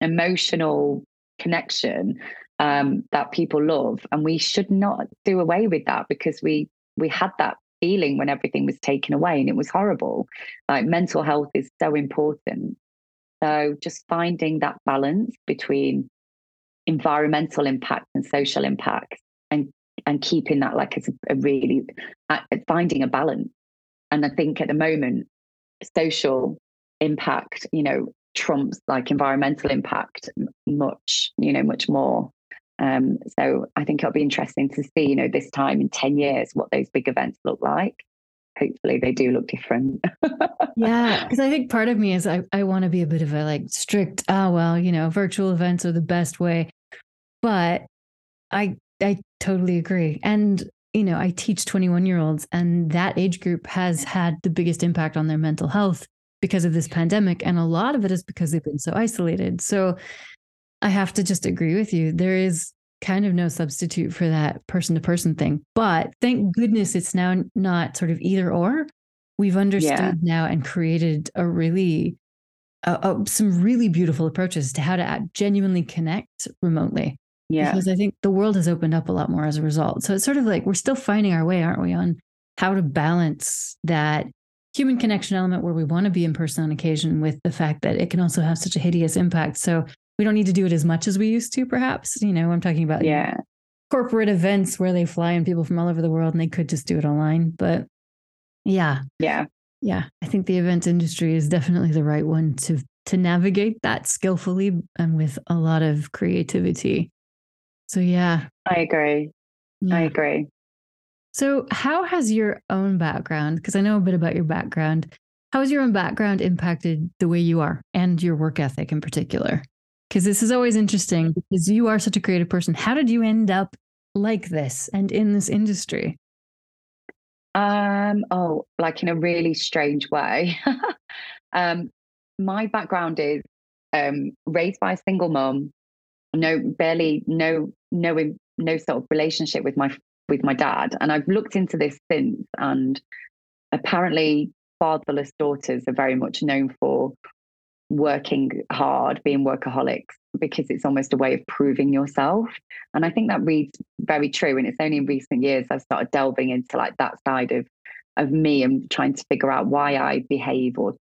emotional connection um that people love and we should not do away with that because we we had that feeling when everything was taken away and it was horrible like mental health is so important so just finding that balance between environmental impact and social impact and and keeping that like as a, really uh, finding a balance. And i think at the moment social impact you know trumps like environmental impact much you know much more. Um, so i think it'll be interesting to see you know this time in 10 years what those big events look like hopefully they do look different. yeah, because I think part of me is I, I want to be a bit of a like strict, oh well, you know, virtual events are the best way. But I I totally agree. And you know, I teach 21 year olds and that age group has had the biggest impact on their mental health because of this pandemic. And a lot of it is because they've been so isolated. So I have to just agree with you. There is kind of no substitute for that person to person thing. But thank goodness it's now not sort of either or. We've understood yeah. now and created a really, uh, uh, some really beautiful approaches to how to genuinely connect remotely. Yeah. Because I think the world has opened up a lot more as a result. So it's sort of like we're still finding our way, aren't we, on how to balance that human connection element where we want to be in person on occasion with the fact that it can also have such a hideous impact. So we don't need to do it as much as we used to, perhaps. You know, I'm talking about yeah. corporate events where they fly in people from all over the world and they could just do it online. But yeah. Yeah. Yeah. I think the event industry is definitely the right one to to navigate that skillfully and with a lot of creativity. So yeah. I agree. Yeah. I agree. So how has your own background, because I know a bit about your background, how has your own background impacted the way you are and your work ethic in particular? Because this is always interesting because you are such a creative person. How did you end up like this and in this industry? Um, oh, like in a really strange way. um, my background is um, raised by a single mom, no, barely, no, no, no sort of relationship with my with my dad, and I've looked into this since, and apparently, fatherless daughters are very much known for working hard, being workaholics, because it's almost a way of proving yourself. And I think that reads very true. And it's only in recent years I've started delving into like that side of of me and trying to figure out why I behave or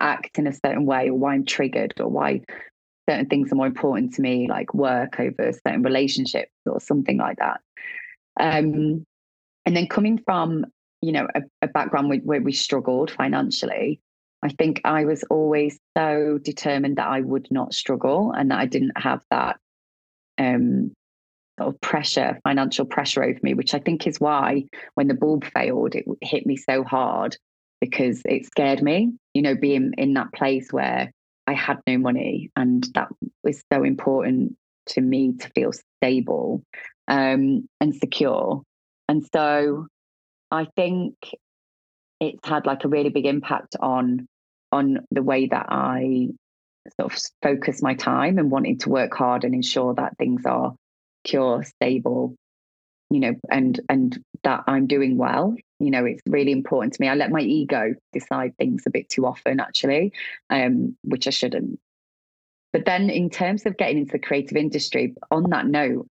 act in a certain way or why I'm triggered or why certain things are more important to me, like work over certain relationships or something like that. Um, and then coming from, you know, a, a background where, where we struggled financially, I think I was always so determined that I would not struggle and that I didn't have that um, sort of pressure, financial pressure over me, which I think is why when the bulb failed, it hit me so hard because it scared me, you know, being in that place where I had no money. And that was so important to me to feel stable um, and secure. And so I think it's had like a really big impact on on the way that I sort of focus my time and wanting to work hard and ensure that things are secure, stable, you know, and and that I'm doing well. You know, it's really important to me. I let my ego decide things a bit too often, actually, um, which I shouldn't. But then, in terms of getting into the creative industry, on that note,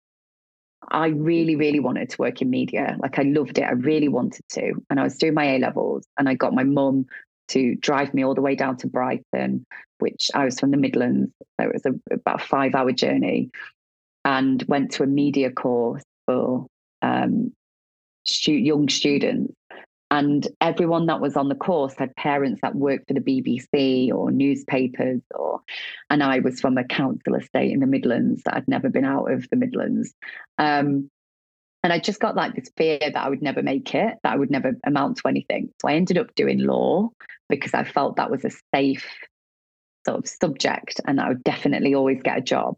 I really, really wanted to work in media. Like I loved it. I really wanted to. And I was doing my A levels and I got my mum to drive me all the way down to Brighton, which I was from the Midlands. So it was a, about a five hour journey and went to a media course for um, stu- young students. And everyone that was on the course had parents that worked for the BBC or newspapers, or and I was from a council estate in the Midlands that I'd never been out of the Midlands. Um, and I just got like this fear that I would never make it, that I would never amount to anything. So I ended up doing law because I felt that was a safe sort of subject and I would definitely always get a job.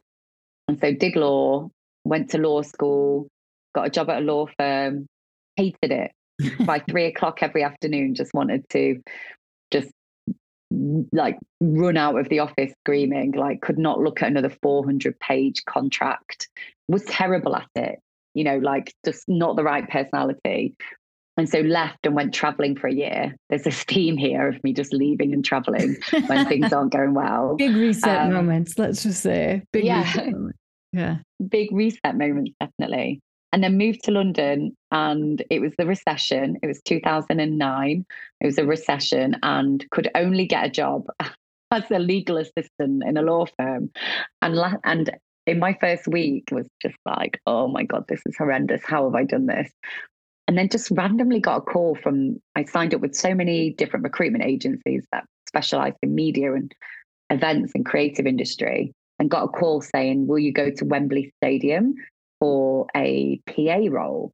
And so did law, went to law school, got a job at a law firm, hated it by three o'clock every afternoon, just wanted to just like run out of the office screaming, like could not look at another 400 page contract, was terrible at it, you know, like just not the right personality. And so left and went traveling for a year. There's a theme here of me just leaving and traveling when things aren't going well. Big reset um, moments, let's just say. Big yeah. Yeah. Big reset moments, definitely and then moved to London and it was the recession. It was 2009. It was a recession and could only get a job as a legal assistant in a law firm. And la- and in my first week was just like, oh my God, this is horrendous. How have I done this? And then just randomly got a call from, I signed up with so many different recruitment agencies that specialize in media and events and creative industry and got a call saying, Will you go to Wembley Stadium for a PA role.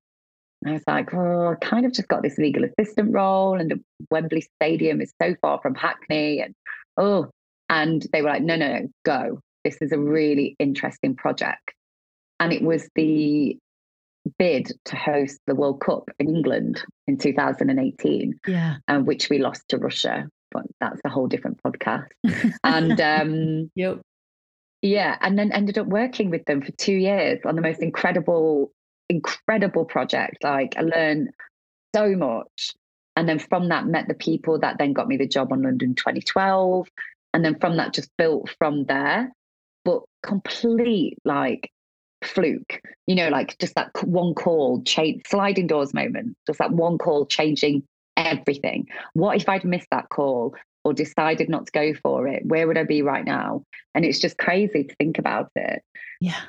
I was like, oh, I kind of just got this legal assistant role, and Wembley Stadium is so far from Hackney, and oh, and they were like, no, no, no, go. This is a really interesting project, and it was the bid to host the World Cup in England in 2018, yeah, uh, which we lost to Russia, but that's a whole different podcast. and um, yep. Yeah, and then ended up working with them for two years on the most incredible, incredible project. Like I learned so much. And then from that, met the people that then got me the job on London 2012. And then from that, just built from there. But complete like fluke, you know, like just that one call, change, sliding doors moment, just that one call changing everything. What if I'd missed that call? Or decided not to go for it, where would I be right now? And it's just crazy to think about it. Yeah.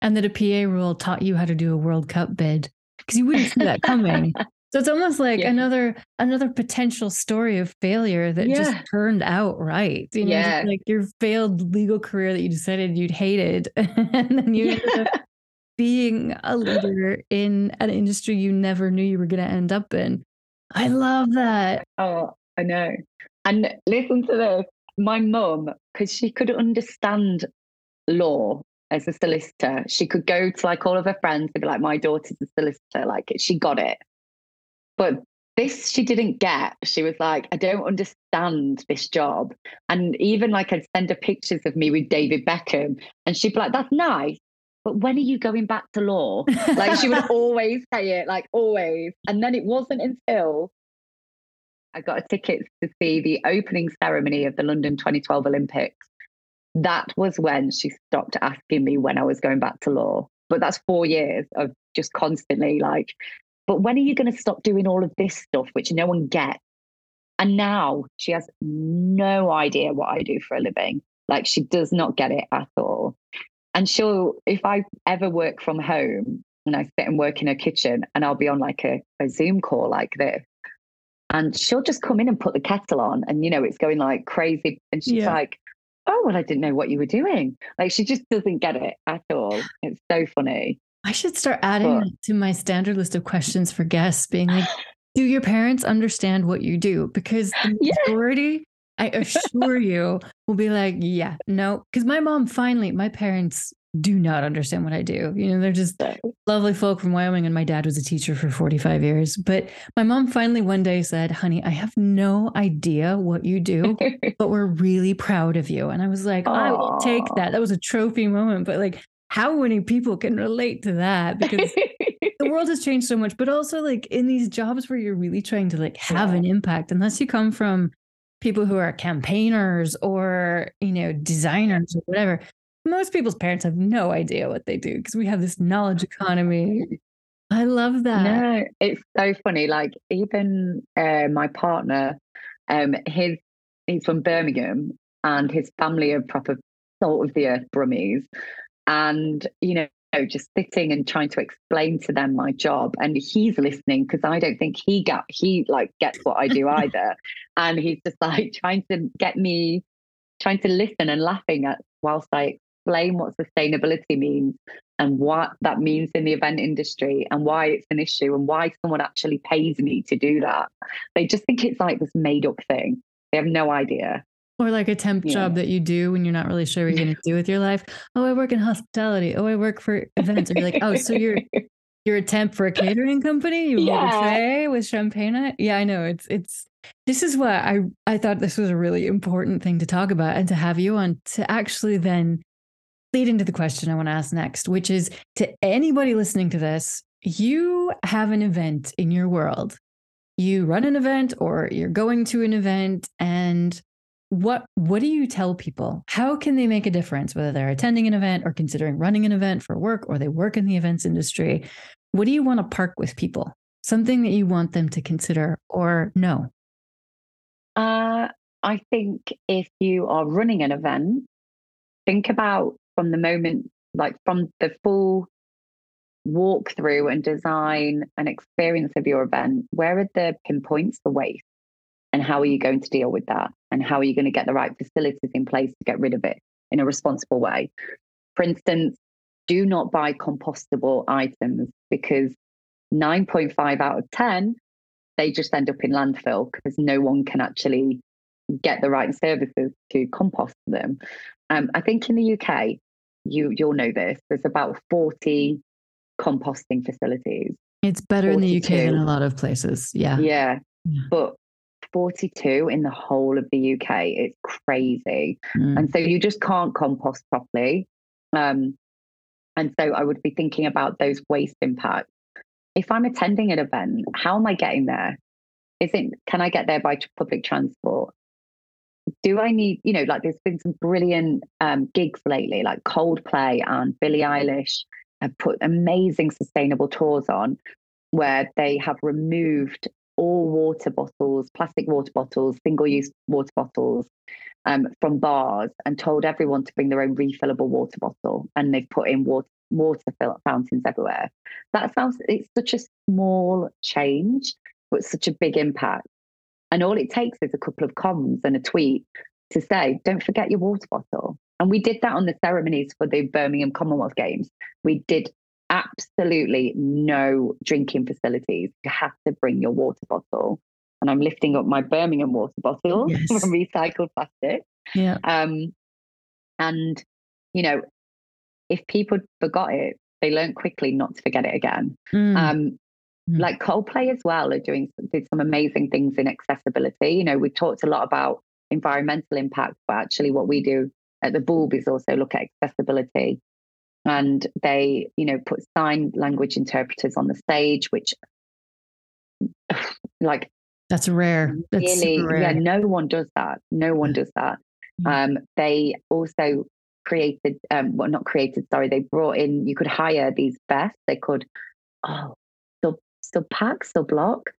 And that a PA rule taught you how to do a World Cup bid because you wouldn't see that coming. so it's almost like yeah. another another potential story of failure that yeah. just turned out right. You know, yeah. like your failed legal career that you decided you'd hated, and then you ended up being a leader in an industry you never knew you were going to end up in. I love that. Oh, I know. And listen to this my mum, because she could understand law as a solicitor, she could go to like all of her friends and be like, My daughter's a solicitor. Like, she got it. But this she didn't get. She was like, I don't understand this job. And even like I'd send her pictures of me with David Beckham, and she'd be like, That's nice. But when are you going back to law? Like she would always say it, like always. And then it wasn't until I got a ticket to see the opening ceremony of the London 2012 Olympics. That was when she stopped asking me when I was going back to law. But that's four years of just constantly like, but when are you going to stop doing all of this stuff, which no one gets? And now she has no idea what I do for a living. Like she does not get it at all. And she'll, if I ever work from home and I sit and work in her kitchen and I'll be on like a, a Zoom call like this, and she'll just come in and put the kettle on and you know it's going like crazy and she's yeah. like oh well i didn't know what you were doing. Like she just doesn't get it at all. It's so funny. I should start adding but, to my standard list of questions for guests being like do your parents understand what you do? Because the majority yeah. i assure you will be like yeah no. Because my mom finally my parents do not understand what I do. You know, they're just lovely folk from Wyoming, and my dad was a teacher for 45 years. But my mom finally one day said, Honey, I have no idea what you do, but we're really proud of you. And I was like, Aww. I will take that. That was a trophy moment. But like, how many people can relate to that? Because the world has changed so much, but also like in these jobs where you're really trying to like have yeah. an impact, unless you come from people who are campaigners or you know designers or whatever most people's parents have no idea what they do because we have this knowledge economy. I love that. No, it's so funny. Like even uh, my partner, um, his he's from Birmingham, and his family are proper salt of the earth Brummies, and you know just sitting and trying to explain to them my job and he's listening because i don't think he got he like gets what i do either and he's just like trying to get me trying to listen and laughing at whilst i explain what sustainability means and what that means in the event industry and why it's an issue and why someone actually pays me to do that. They just think it's like this made up thing. They have no idea. Or like a temp yeah. job that you do when you're not really sure what you're going to do with your life. Oh, I work in hospitality. Oh, I work for events. And you're like, oh, so you're you're a temp for a catering company. You yeah. hold a tray with champagne. Yeah, I know. It's it's this is what I I thought this was a really important thing to talk about and to have you on to actually then lead into the question I want to ask next, which is to anybody listening to this, you have an event in your world. You run an event or you're going to an event and what what do you tell people? How can they make a difference whether they're attending an event or considering running an event for work or they work in the events industry? What do you want to park with people? Something that you want them to consider or no? Uh, I think if you are running an event, think about from the moment, like from the full walkthrough and design and experience of your event, where are the pinpoints for waste? And how are you going to deal with that? And how are you going to get the right facilities in place to get rid of it in a responsible way? For instance, do not buy compostable items because 9.5 out of 10, they just end up in landfill because no one can actually get the right services to compost them. Um, I think in the UK, you you'll know this. There's about 40 composting facilities. It's better 42. in the UK than a lot of places. Yeah. Yeah. yeah. But 42 in the whole of the UK. It's crazy. Mm. And so you just can't compost properly. Um, and so I would be thinking about those waste impacts. If I'm attending an event, how am I getting there? Is it can I get there by public transport? Do I need, you know, like there's been some brilliant um, gigs lately, like Coldplay and Billie Eilish have put amazing sustainable tours on where they have removed all water bottles, plastic water bottles, single use water bottles um, from bars and told everyone to bring their own refillable water bottle. And they've put in water, water fountains everywhere. That sounds, it's such a small change, but such a big impact. And all it takes is a couple of comms and a tweet to say, don't forget your water bottle. And we did that on the ceremonies for the Birmingham Commonwealth Games. We did absolutely no drinking facilities. You have to bring your water bottle. And I'm lifting up my Birmingham water bottle yes. from recycled plastic. Yeah. Um, and, you know, if people forgot it, they learned quickly not to forget it again. Mm. Um, mm. Like Coldplay as well are doing did some amazing things in accessibility. You know, we've talked a lot about environmental impact, but actually what we do at the Bulb is also look at accessibility. And they you know put sign language interpreters on the stage which like that's rare. That's really rare. yeah no one does that. No one does that. Um they also created um well not created sorry they brought in you could hire these vests. They could oh sub SubPac sub block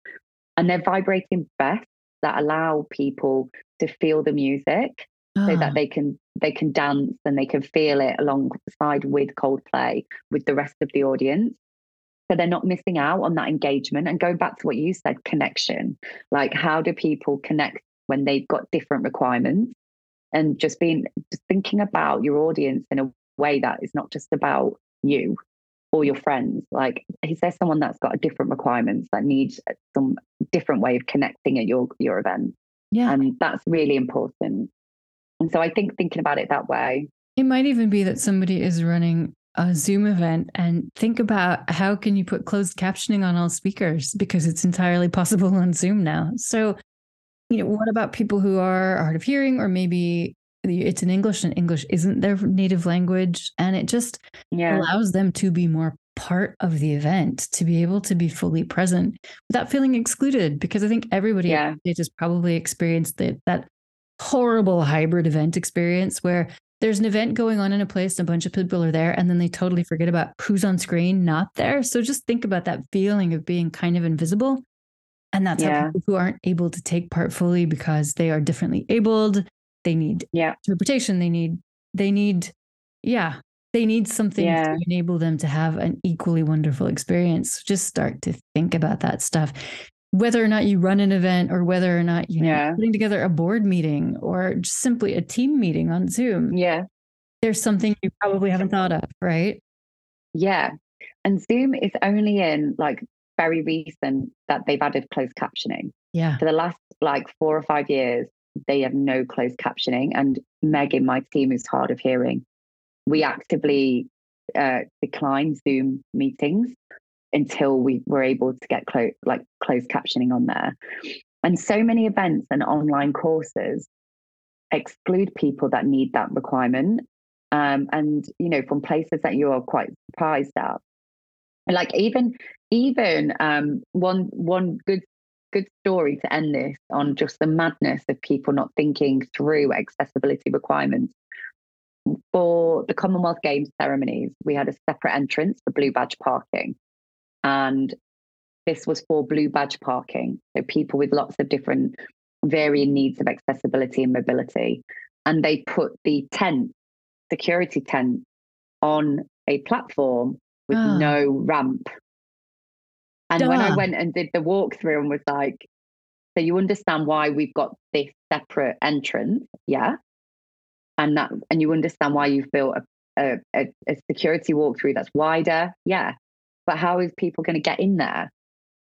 and they're vibrating vests that allow people to feel the music so that ah. they can they can dance and they can feel it alongside with Coldplay with the rest of the audience. So they're not missing out on that engagement. And going back to what you said, connection. Like how do people connect when they've got different requirements? And just being just thinking about your audience in a way that is not just about you or your friends. Like, is there someone that's got a different requirements that needs some different way of connecting at your your event? Yeah. And that's really important. And so I think thinking about it that way. It might even be that somebody is running a Zoom event and think about how can you put closed captioning on all speakers because it's entirely possible on Zoom now. So, you know, what about people who are hard of hearing or maybe it's in English and English isn't their native language and it just yeah. allows them to be more part of the event to be able to be fully present without feeling excluded because I think everybody yeah. has probably experienced that that horrible hybrid event experience where there's an event going on in a place, a bunch of people are there, and then they totally forget about who's on screen, not there. So just think about that feeling of being kind of invisible. And that's yeah. how people who aren't able to take part fully because they are differently abled, they need yeah. interpretation, they need, they need, yeah, they need something yeah. to enable them to have an equally wonderful experience. Just start to think about that stuff whether or not you run an event or whether or not you know yeah. putting together a board meeting or just simply a team meeting on Zoom. Yeah. There's something you probably haven't thought of, right? Yeah. And Zoom is only in like very recent that they've added closed captioning. Yeah. For the last like four or five years, they have no closed captioning. And Meg in my team is hard of hearing. We actively uh, decline Zoom meetings until we were able to get like closed captioning on there. And so many events and online courses exclude people that need that requirement. Um, and you know, from places that you are quite surprised at. Like even even um, one one good good story to end this on just the madness of people not thinking through accessibility requirements. For the Commonwealth Games ceremonies, we had a separate entrance for blue badge parking. And this was for blue badge parking. So people with lots of different varying needs of accessibility and mobility. And they put the tent, security tent, on a platform with oh. no ramp. And Duh. when I went and did the walkthrough and was like, so you understand why we've got this separate entrance, yeah? And that and you understand why you've built a, a, a security walkthrough that's wider, yeah but how is people going to get in there?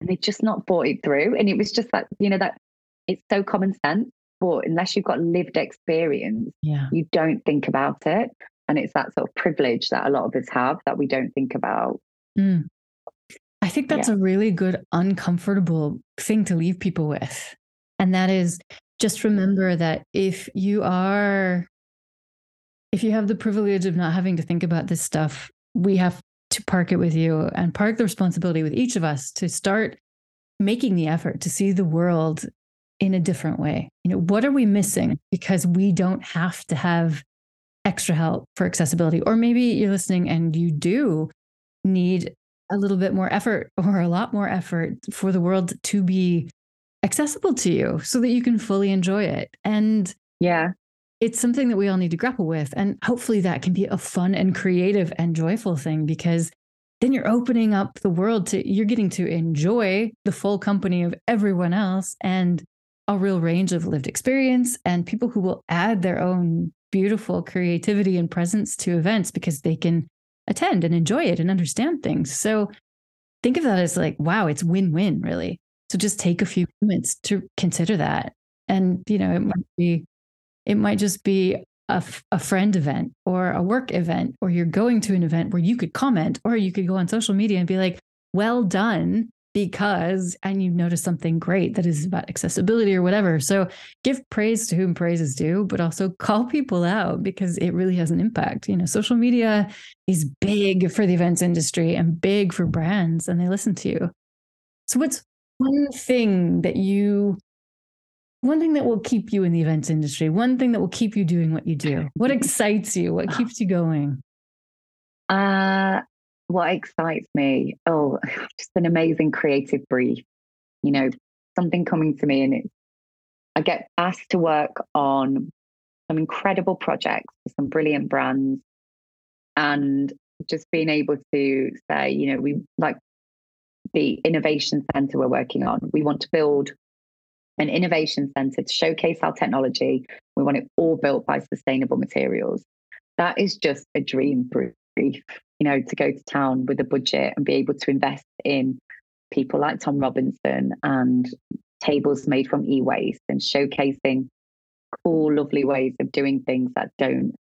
And they just not thought it through. And it was just like, you know, that it's so common sense, but unless you've got lived experience, yeah. you don't think about it. And it's that sort of privilege that a lot of us have that we don't think about. Mm. I think that's yeah. a really good, uncomfortable thing to leave people with. And that is just remember that if you are, if you have the privilege of not having to think about this stuff, we have to park it with you and park the responsibility with each of us to start making the effort to see the world in a different way. You know, what are we missing because we don't have to have extra help for accessibility? Or maybe you're listening and you do need a little bit more effort or a lot more effort for the world to be accessible to you so that you can fully enjoy it. And yeah, it's something that we all need to grapple with. And hopefully that can be a fun and creative and joyful thing because then you're opening up the world to, you're getting to enjoy the full company of everyone else and a real range of lived experience and people who will add their own beautiful creativity and presence to events because they can attend and enjoy it and understand things. So think of that as like, wow, it's win win, really. So just take a few moments to consider that. And, you know, it might be, it might just be a, a friend event or a work event, or you're going to an event where you could comment, or you could go on social media and be like, well done because and you notice something great that is about accessibility or whatever. So give praise to whom praise is due but also call people out because it really has an impact. You know social media is big for the events industry and big for brands and they listen to you. So what's one thing that you one thing that will keep you in the events industry one thing that will keep you doing what you do? What excites you? What keeps you going? Uh what excites me? Oh just an amazing creative brief you know something coming to me and it's i get asked to work on some incredible projects for some brilliant brands and just being able to say you know we like the innovation center we're working on we want to build an innovation center to showcase our technology. We want it all built by sustainable materials. That is just a dream brief you know, to go to town with a budget and be able to invest in people like Tom Robinson and tables made from e-waste and showcasing cool, lovely ways of doing things that don't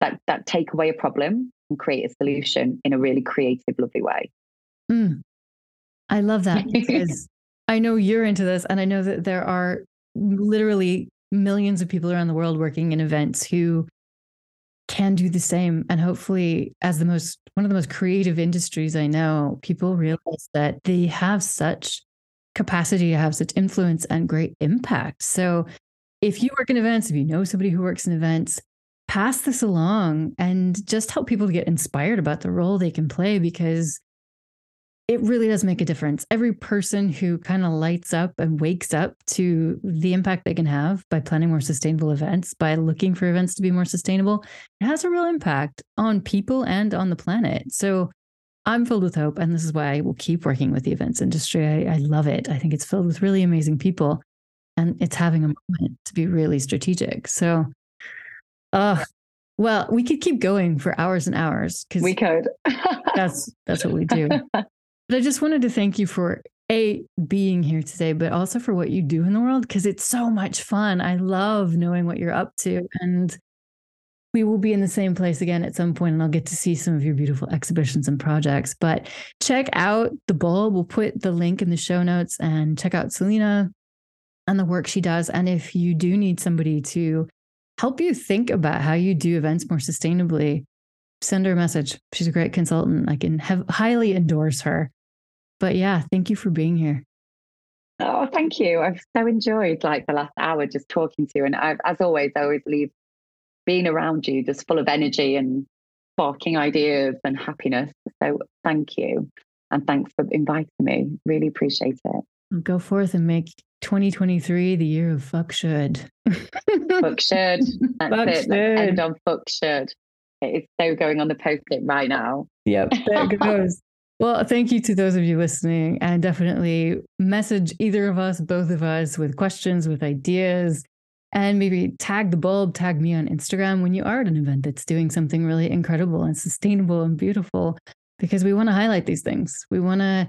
that that take away a problem and create a solution in a really creative, lovely way. Mm. I love that because I know you're into this, and I know that there are literally millions of people around the world working in events who can do the same. And hopefully as the most one of the most creative industries i know people mm-hmm. realize that they have such capacity to have such influence and great impact. So if you work in events if you know somebody who works in events pass this along and just help people to get inspired about the role they can play because it really does make a difference. Every person who kind of lights up and wakes up to the impact they can have by planning more sustainable events, by looking for events to be more sustainable, it has a real impact on people and on the planet. So I'm filled with hope. And this is why I will keep working with the events industry. I, I love it. I think it's filled with really amazing people and it's having a moment to be really strategic. So, uh, well, we could keep going for hours and hours because we could. that's that's what we do. But I just wanted to thank you for a being here today, but also for what you do in the world because it's so much fun. I love knowing what you're up to, and we will be in the same place again at some point, and I'll get to see some of your beautiful exhibitions and projects. But check out the Bulb. We'll put the link in the show notes, and check out Selina and the work she does. And if you do need somebody to help you think about how you do events more sustainably, send her a message. She's a great consultant. I can have highly endorse her. But yeah, thank you for being here. Oh, thank you. I've so enjoyed like the last hour just talking to you. And I, as always, I always leave being around you just full of energy and sparking ideas and happiness. So thank you. And thanks for inviting me. Really appreciate it. Go forth and make 2023 the year of fuck should. fuck should. That's fuck it. Should. End on fuck should. It's so going on the post it right now. Yep. There it goes. Well, thank you to those of you listening, and definitely message either of us, both of us, with questions, with ideas, and maybe tag the Bulb, tag me on Instagram when you are at an event that's doing something really incredible and sustainable and beautiful. because we want to highlight these things. We want to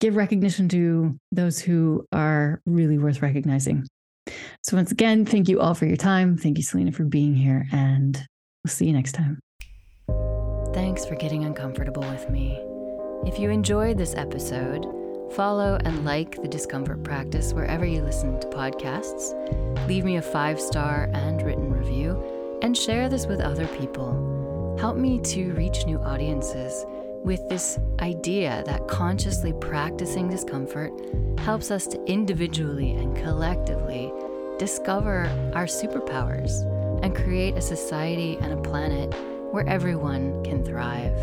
give recognition to those who are really worth recognizing. So, once again, thank you all for your time. Thank you, Selina, for being here, and we'll see you next time. Thanks for getting uncomfortable with me. If you enjoyed this episode, follow and like the Discomfort Practice wherever you listen to podcasts. Leave me a five star and written review, and share this with other people. Help me to reach new audiences with this idea that consciously practicing discomfort helps us to individually and collectively discover our superpowers and create a society and a planet where everyone can thrive.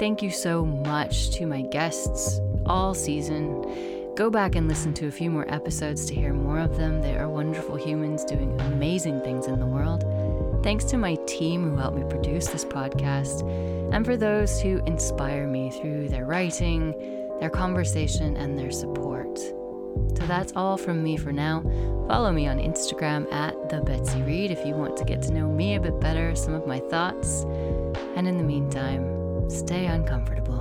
Thank you so much to my guests all season. Go back and listen to a few more episodes to hear more of them. They are wonderful humans doing amazing things in the world. Thanks to my team who helped me produce this podcast, and for those who inspire me through their writing, their conversation, and their support. So that's all from me for now. Follow me on Instagram at the Betsy Reed if you want to get to know me a bit better, some of my thoughts. And in the meantime, stay uncomfortable.